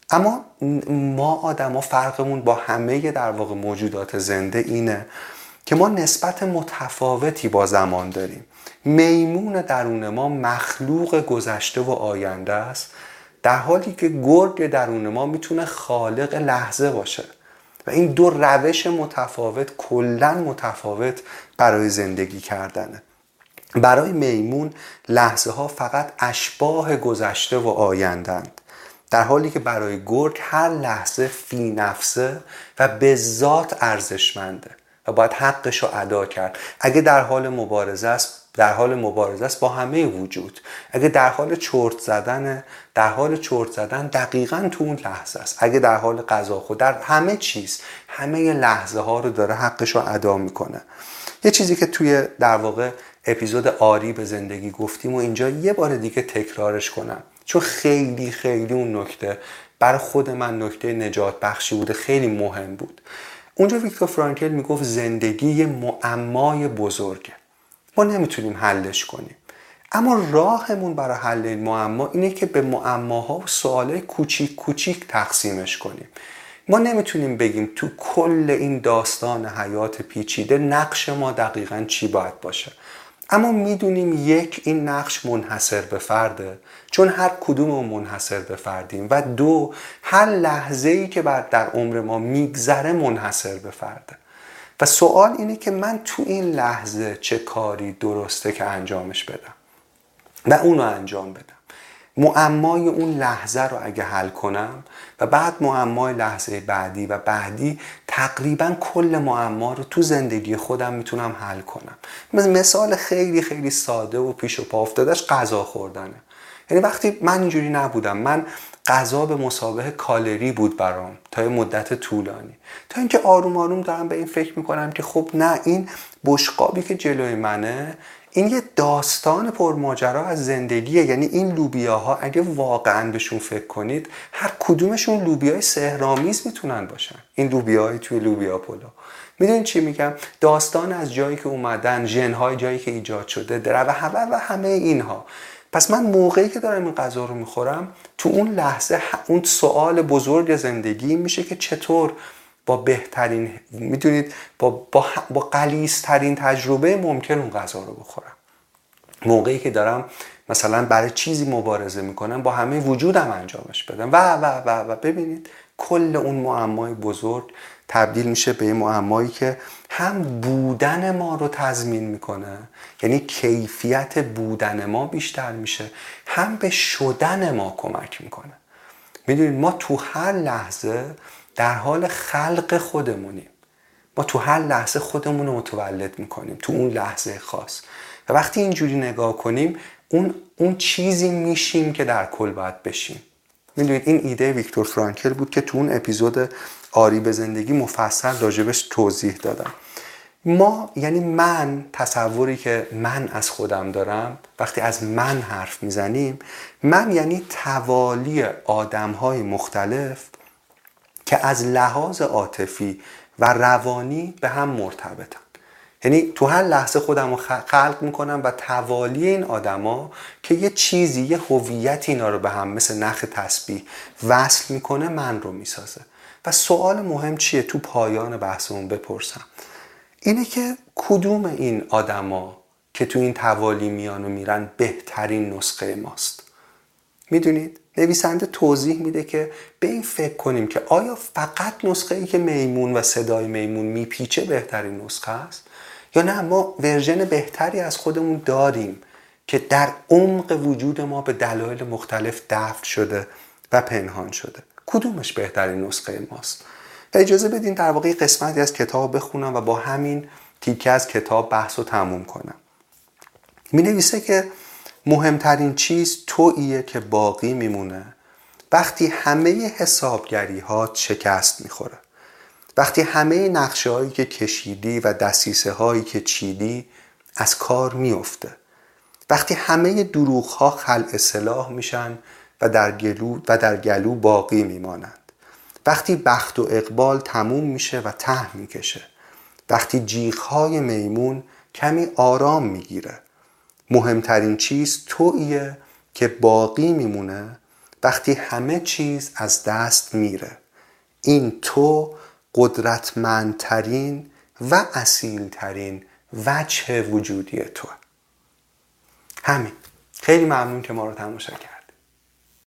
اما ما آدما فرقمون با همه در واقع موجودات زنده اینه که ما نسبت متفاوتی با زمان داریم. میمون درون ما مخلوق گذشته و آینده است در حالی که گرگ درون ما می‌تونه خالق لحظه باشه و این دو روش متفاوت کلا متفاوت برای زندگی کردنه. برای میمون لحظه ها فقط اشباه گذشته و آیندند در حالی که برای گرگ هر لحظه فی نفسه و به ذات ارزشمنده و باید حقش رو ادا کرد. اگه در حال مبارزه است در حال مبارزه است با همه وجود. اگه در حال چرت زدن در حال چرت زدن دقیقا تو اون لحظه است. اگه در حال غذا خود در همه چیز همه لحظه ها رو داره حقش رو ادا می‌کنه. یه چیزی که توی در واقع اپیزود آری به زندگی گفتیم و اینجا یه بار دیگه تکرارش کنم. چون خیلی خیلی اون نکته بر خود من نکته نجات بخشی بوده خیلی مهم بود. اونجا ویکتور فرانکل می‌گفت زندگی معمای بزرگه. ما نمی‌تونیم حلش کنیم. اما راهمون برای حل این معما اینه که به معماها و سوالای کوچیک کوچیک تقسیمش کنیم. ما نمی‌تونیم بگیم تو کل این داستان حیات پیچیده نقش ما دقیقا چی باید باشه. اما می‌دونیم یک این نقش منحصر به فرده چون هر کدوم منحصر به فردیم و دو هر لحظه ای که بر در عمر ما میگذره منحصر به فرده. و سوال اینه که من تو این لحظه چه کاری درسته که انجامش بدم؟ و اونو انجام بدم. معمای اون لحظه رو اگه حل کنم و بعد معمای لحظه بعدی و بعدی تقریبا کل معما رو تو زندگی خودم می‌تونم حل کنم. مثال خیلی خیلی ساده و پیش و پا افتادش غذا خوردنه. یعنی وقتی من اینجوری نبودم من غذا به مسابقه کالری بود برام تا یه مدت طولانی. تا اینکه آروم آروم دارم به این فکر می‌کنم که خب نه این بشقابی که جلوی منه این یه داستان پرماجرا از زندگیه. یعنی این لوبیاها اگه واقعا بهشون فکر کنید هر کدومشون لوبیای سهرامیز می‌تونن باشن. این لوبیاهای توی لوبیا پلو می‌دونید چی میگم؟ داستان از جایی که اومدن ژنهای جایی که ایجاد شده دره و همه و همه اینها. پس من موقعی که دارم این غذا رو می‌خورم تو اون لحظه اون سوال بزرگ زندگی میشه که چطور با بهترین می‌دونید با, با, با قلیسترین تجربه ممکن اون غذا رو بخورم. موقعی که دارم مثلا برای چیزی مبارزه می‌کنم با همه وجودم انجامش بدم. و و و و ببینید کل اون معمای بزرگ تبدیل میشه به یه معمایی که هم بودن ما رو تضمین می‌کنه یعنی کیفیت بودن ما بیشتر میشه هم به شدن ما کمک می‌کنه. می‌دونید ما تو هر لحظه در حال خلق خودمونیم. ما تو هر لحظه خودمون رو متولد می‌کنیم تو اون لحظه خاص. و وقتی اینجوری نگاه کنیم اون, اون چیزی میشیم که در کل باید بشیم. می‌دونید این ایده ویکتور فرانکل بود که تو اون اپیزود آری به زندگی مفصل راجبش توضیح دادم. ما یعنی من تصوری که من از خودم دارم وقتی از من حرف می‌زنیم من یعنی توالی آدم های مختلف که از لحاظ عاطفی و روانی به هم مرتبطن. یعنی تو هر لحظه خودم رو خلق می‌کنم و توالی این آدما که یه چیزی یه هویت اینا رو به هم مثل نخ تسبیح وصل می‌کنه من رو می‌سازه. و سوال مهم چیه؟ تو پایان بحثمون بپرسم. اینه که کدوم این آدما که تو این توالی میان و میرن بهترین نسخه ماست؟ می‌دونید؟ نویسنده توضیح میده که به این فکر کنیم که آیا فقط نسخه ای که میمون و صدای میمون میپیچه بهترین نسخه است؟ یا نه ما ورژن بهتری از خودمون داریم که در عمق وجود ما به دلایل مختلف دفن شده و پنهان شده. کدومش بهترین نسخه ماست؟ و اجازه بدین در واقع قسمتی از کتاب بخونم و با همین تیکه از کتاب بحث رو تموم کنم. می نویسه که مهمترین چیز توییه که باقی میمونه. وقتی همه حسابگری ها شکست می‌خوره. وقتی همه نقشه هایی که کشیدی و دستیسه هایی که چیدی از کار میفته وقتی همه دروغ ها خلع سلاح میشن و در گلو و در گلو باقی میمانند. وقتی بخت و اقبال تموم میشه و ته می‌کشه. وقتی جیغ های میمون کمی آرام می‌گیره. مهمترین چیز تویه که باقی میمونه وقتی همه چیز از دست میره. این تو قدرتمندترین و اصیلترین وجه وجودی تو همین. خیلی ممنون که ما رو تماشا کرد.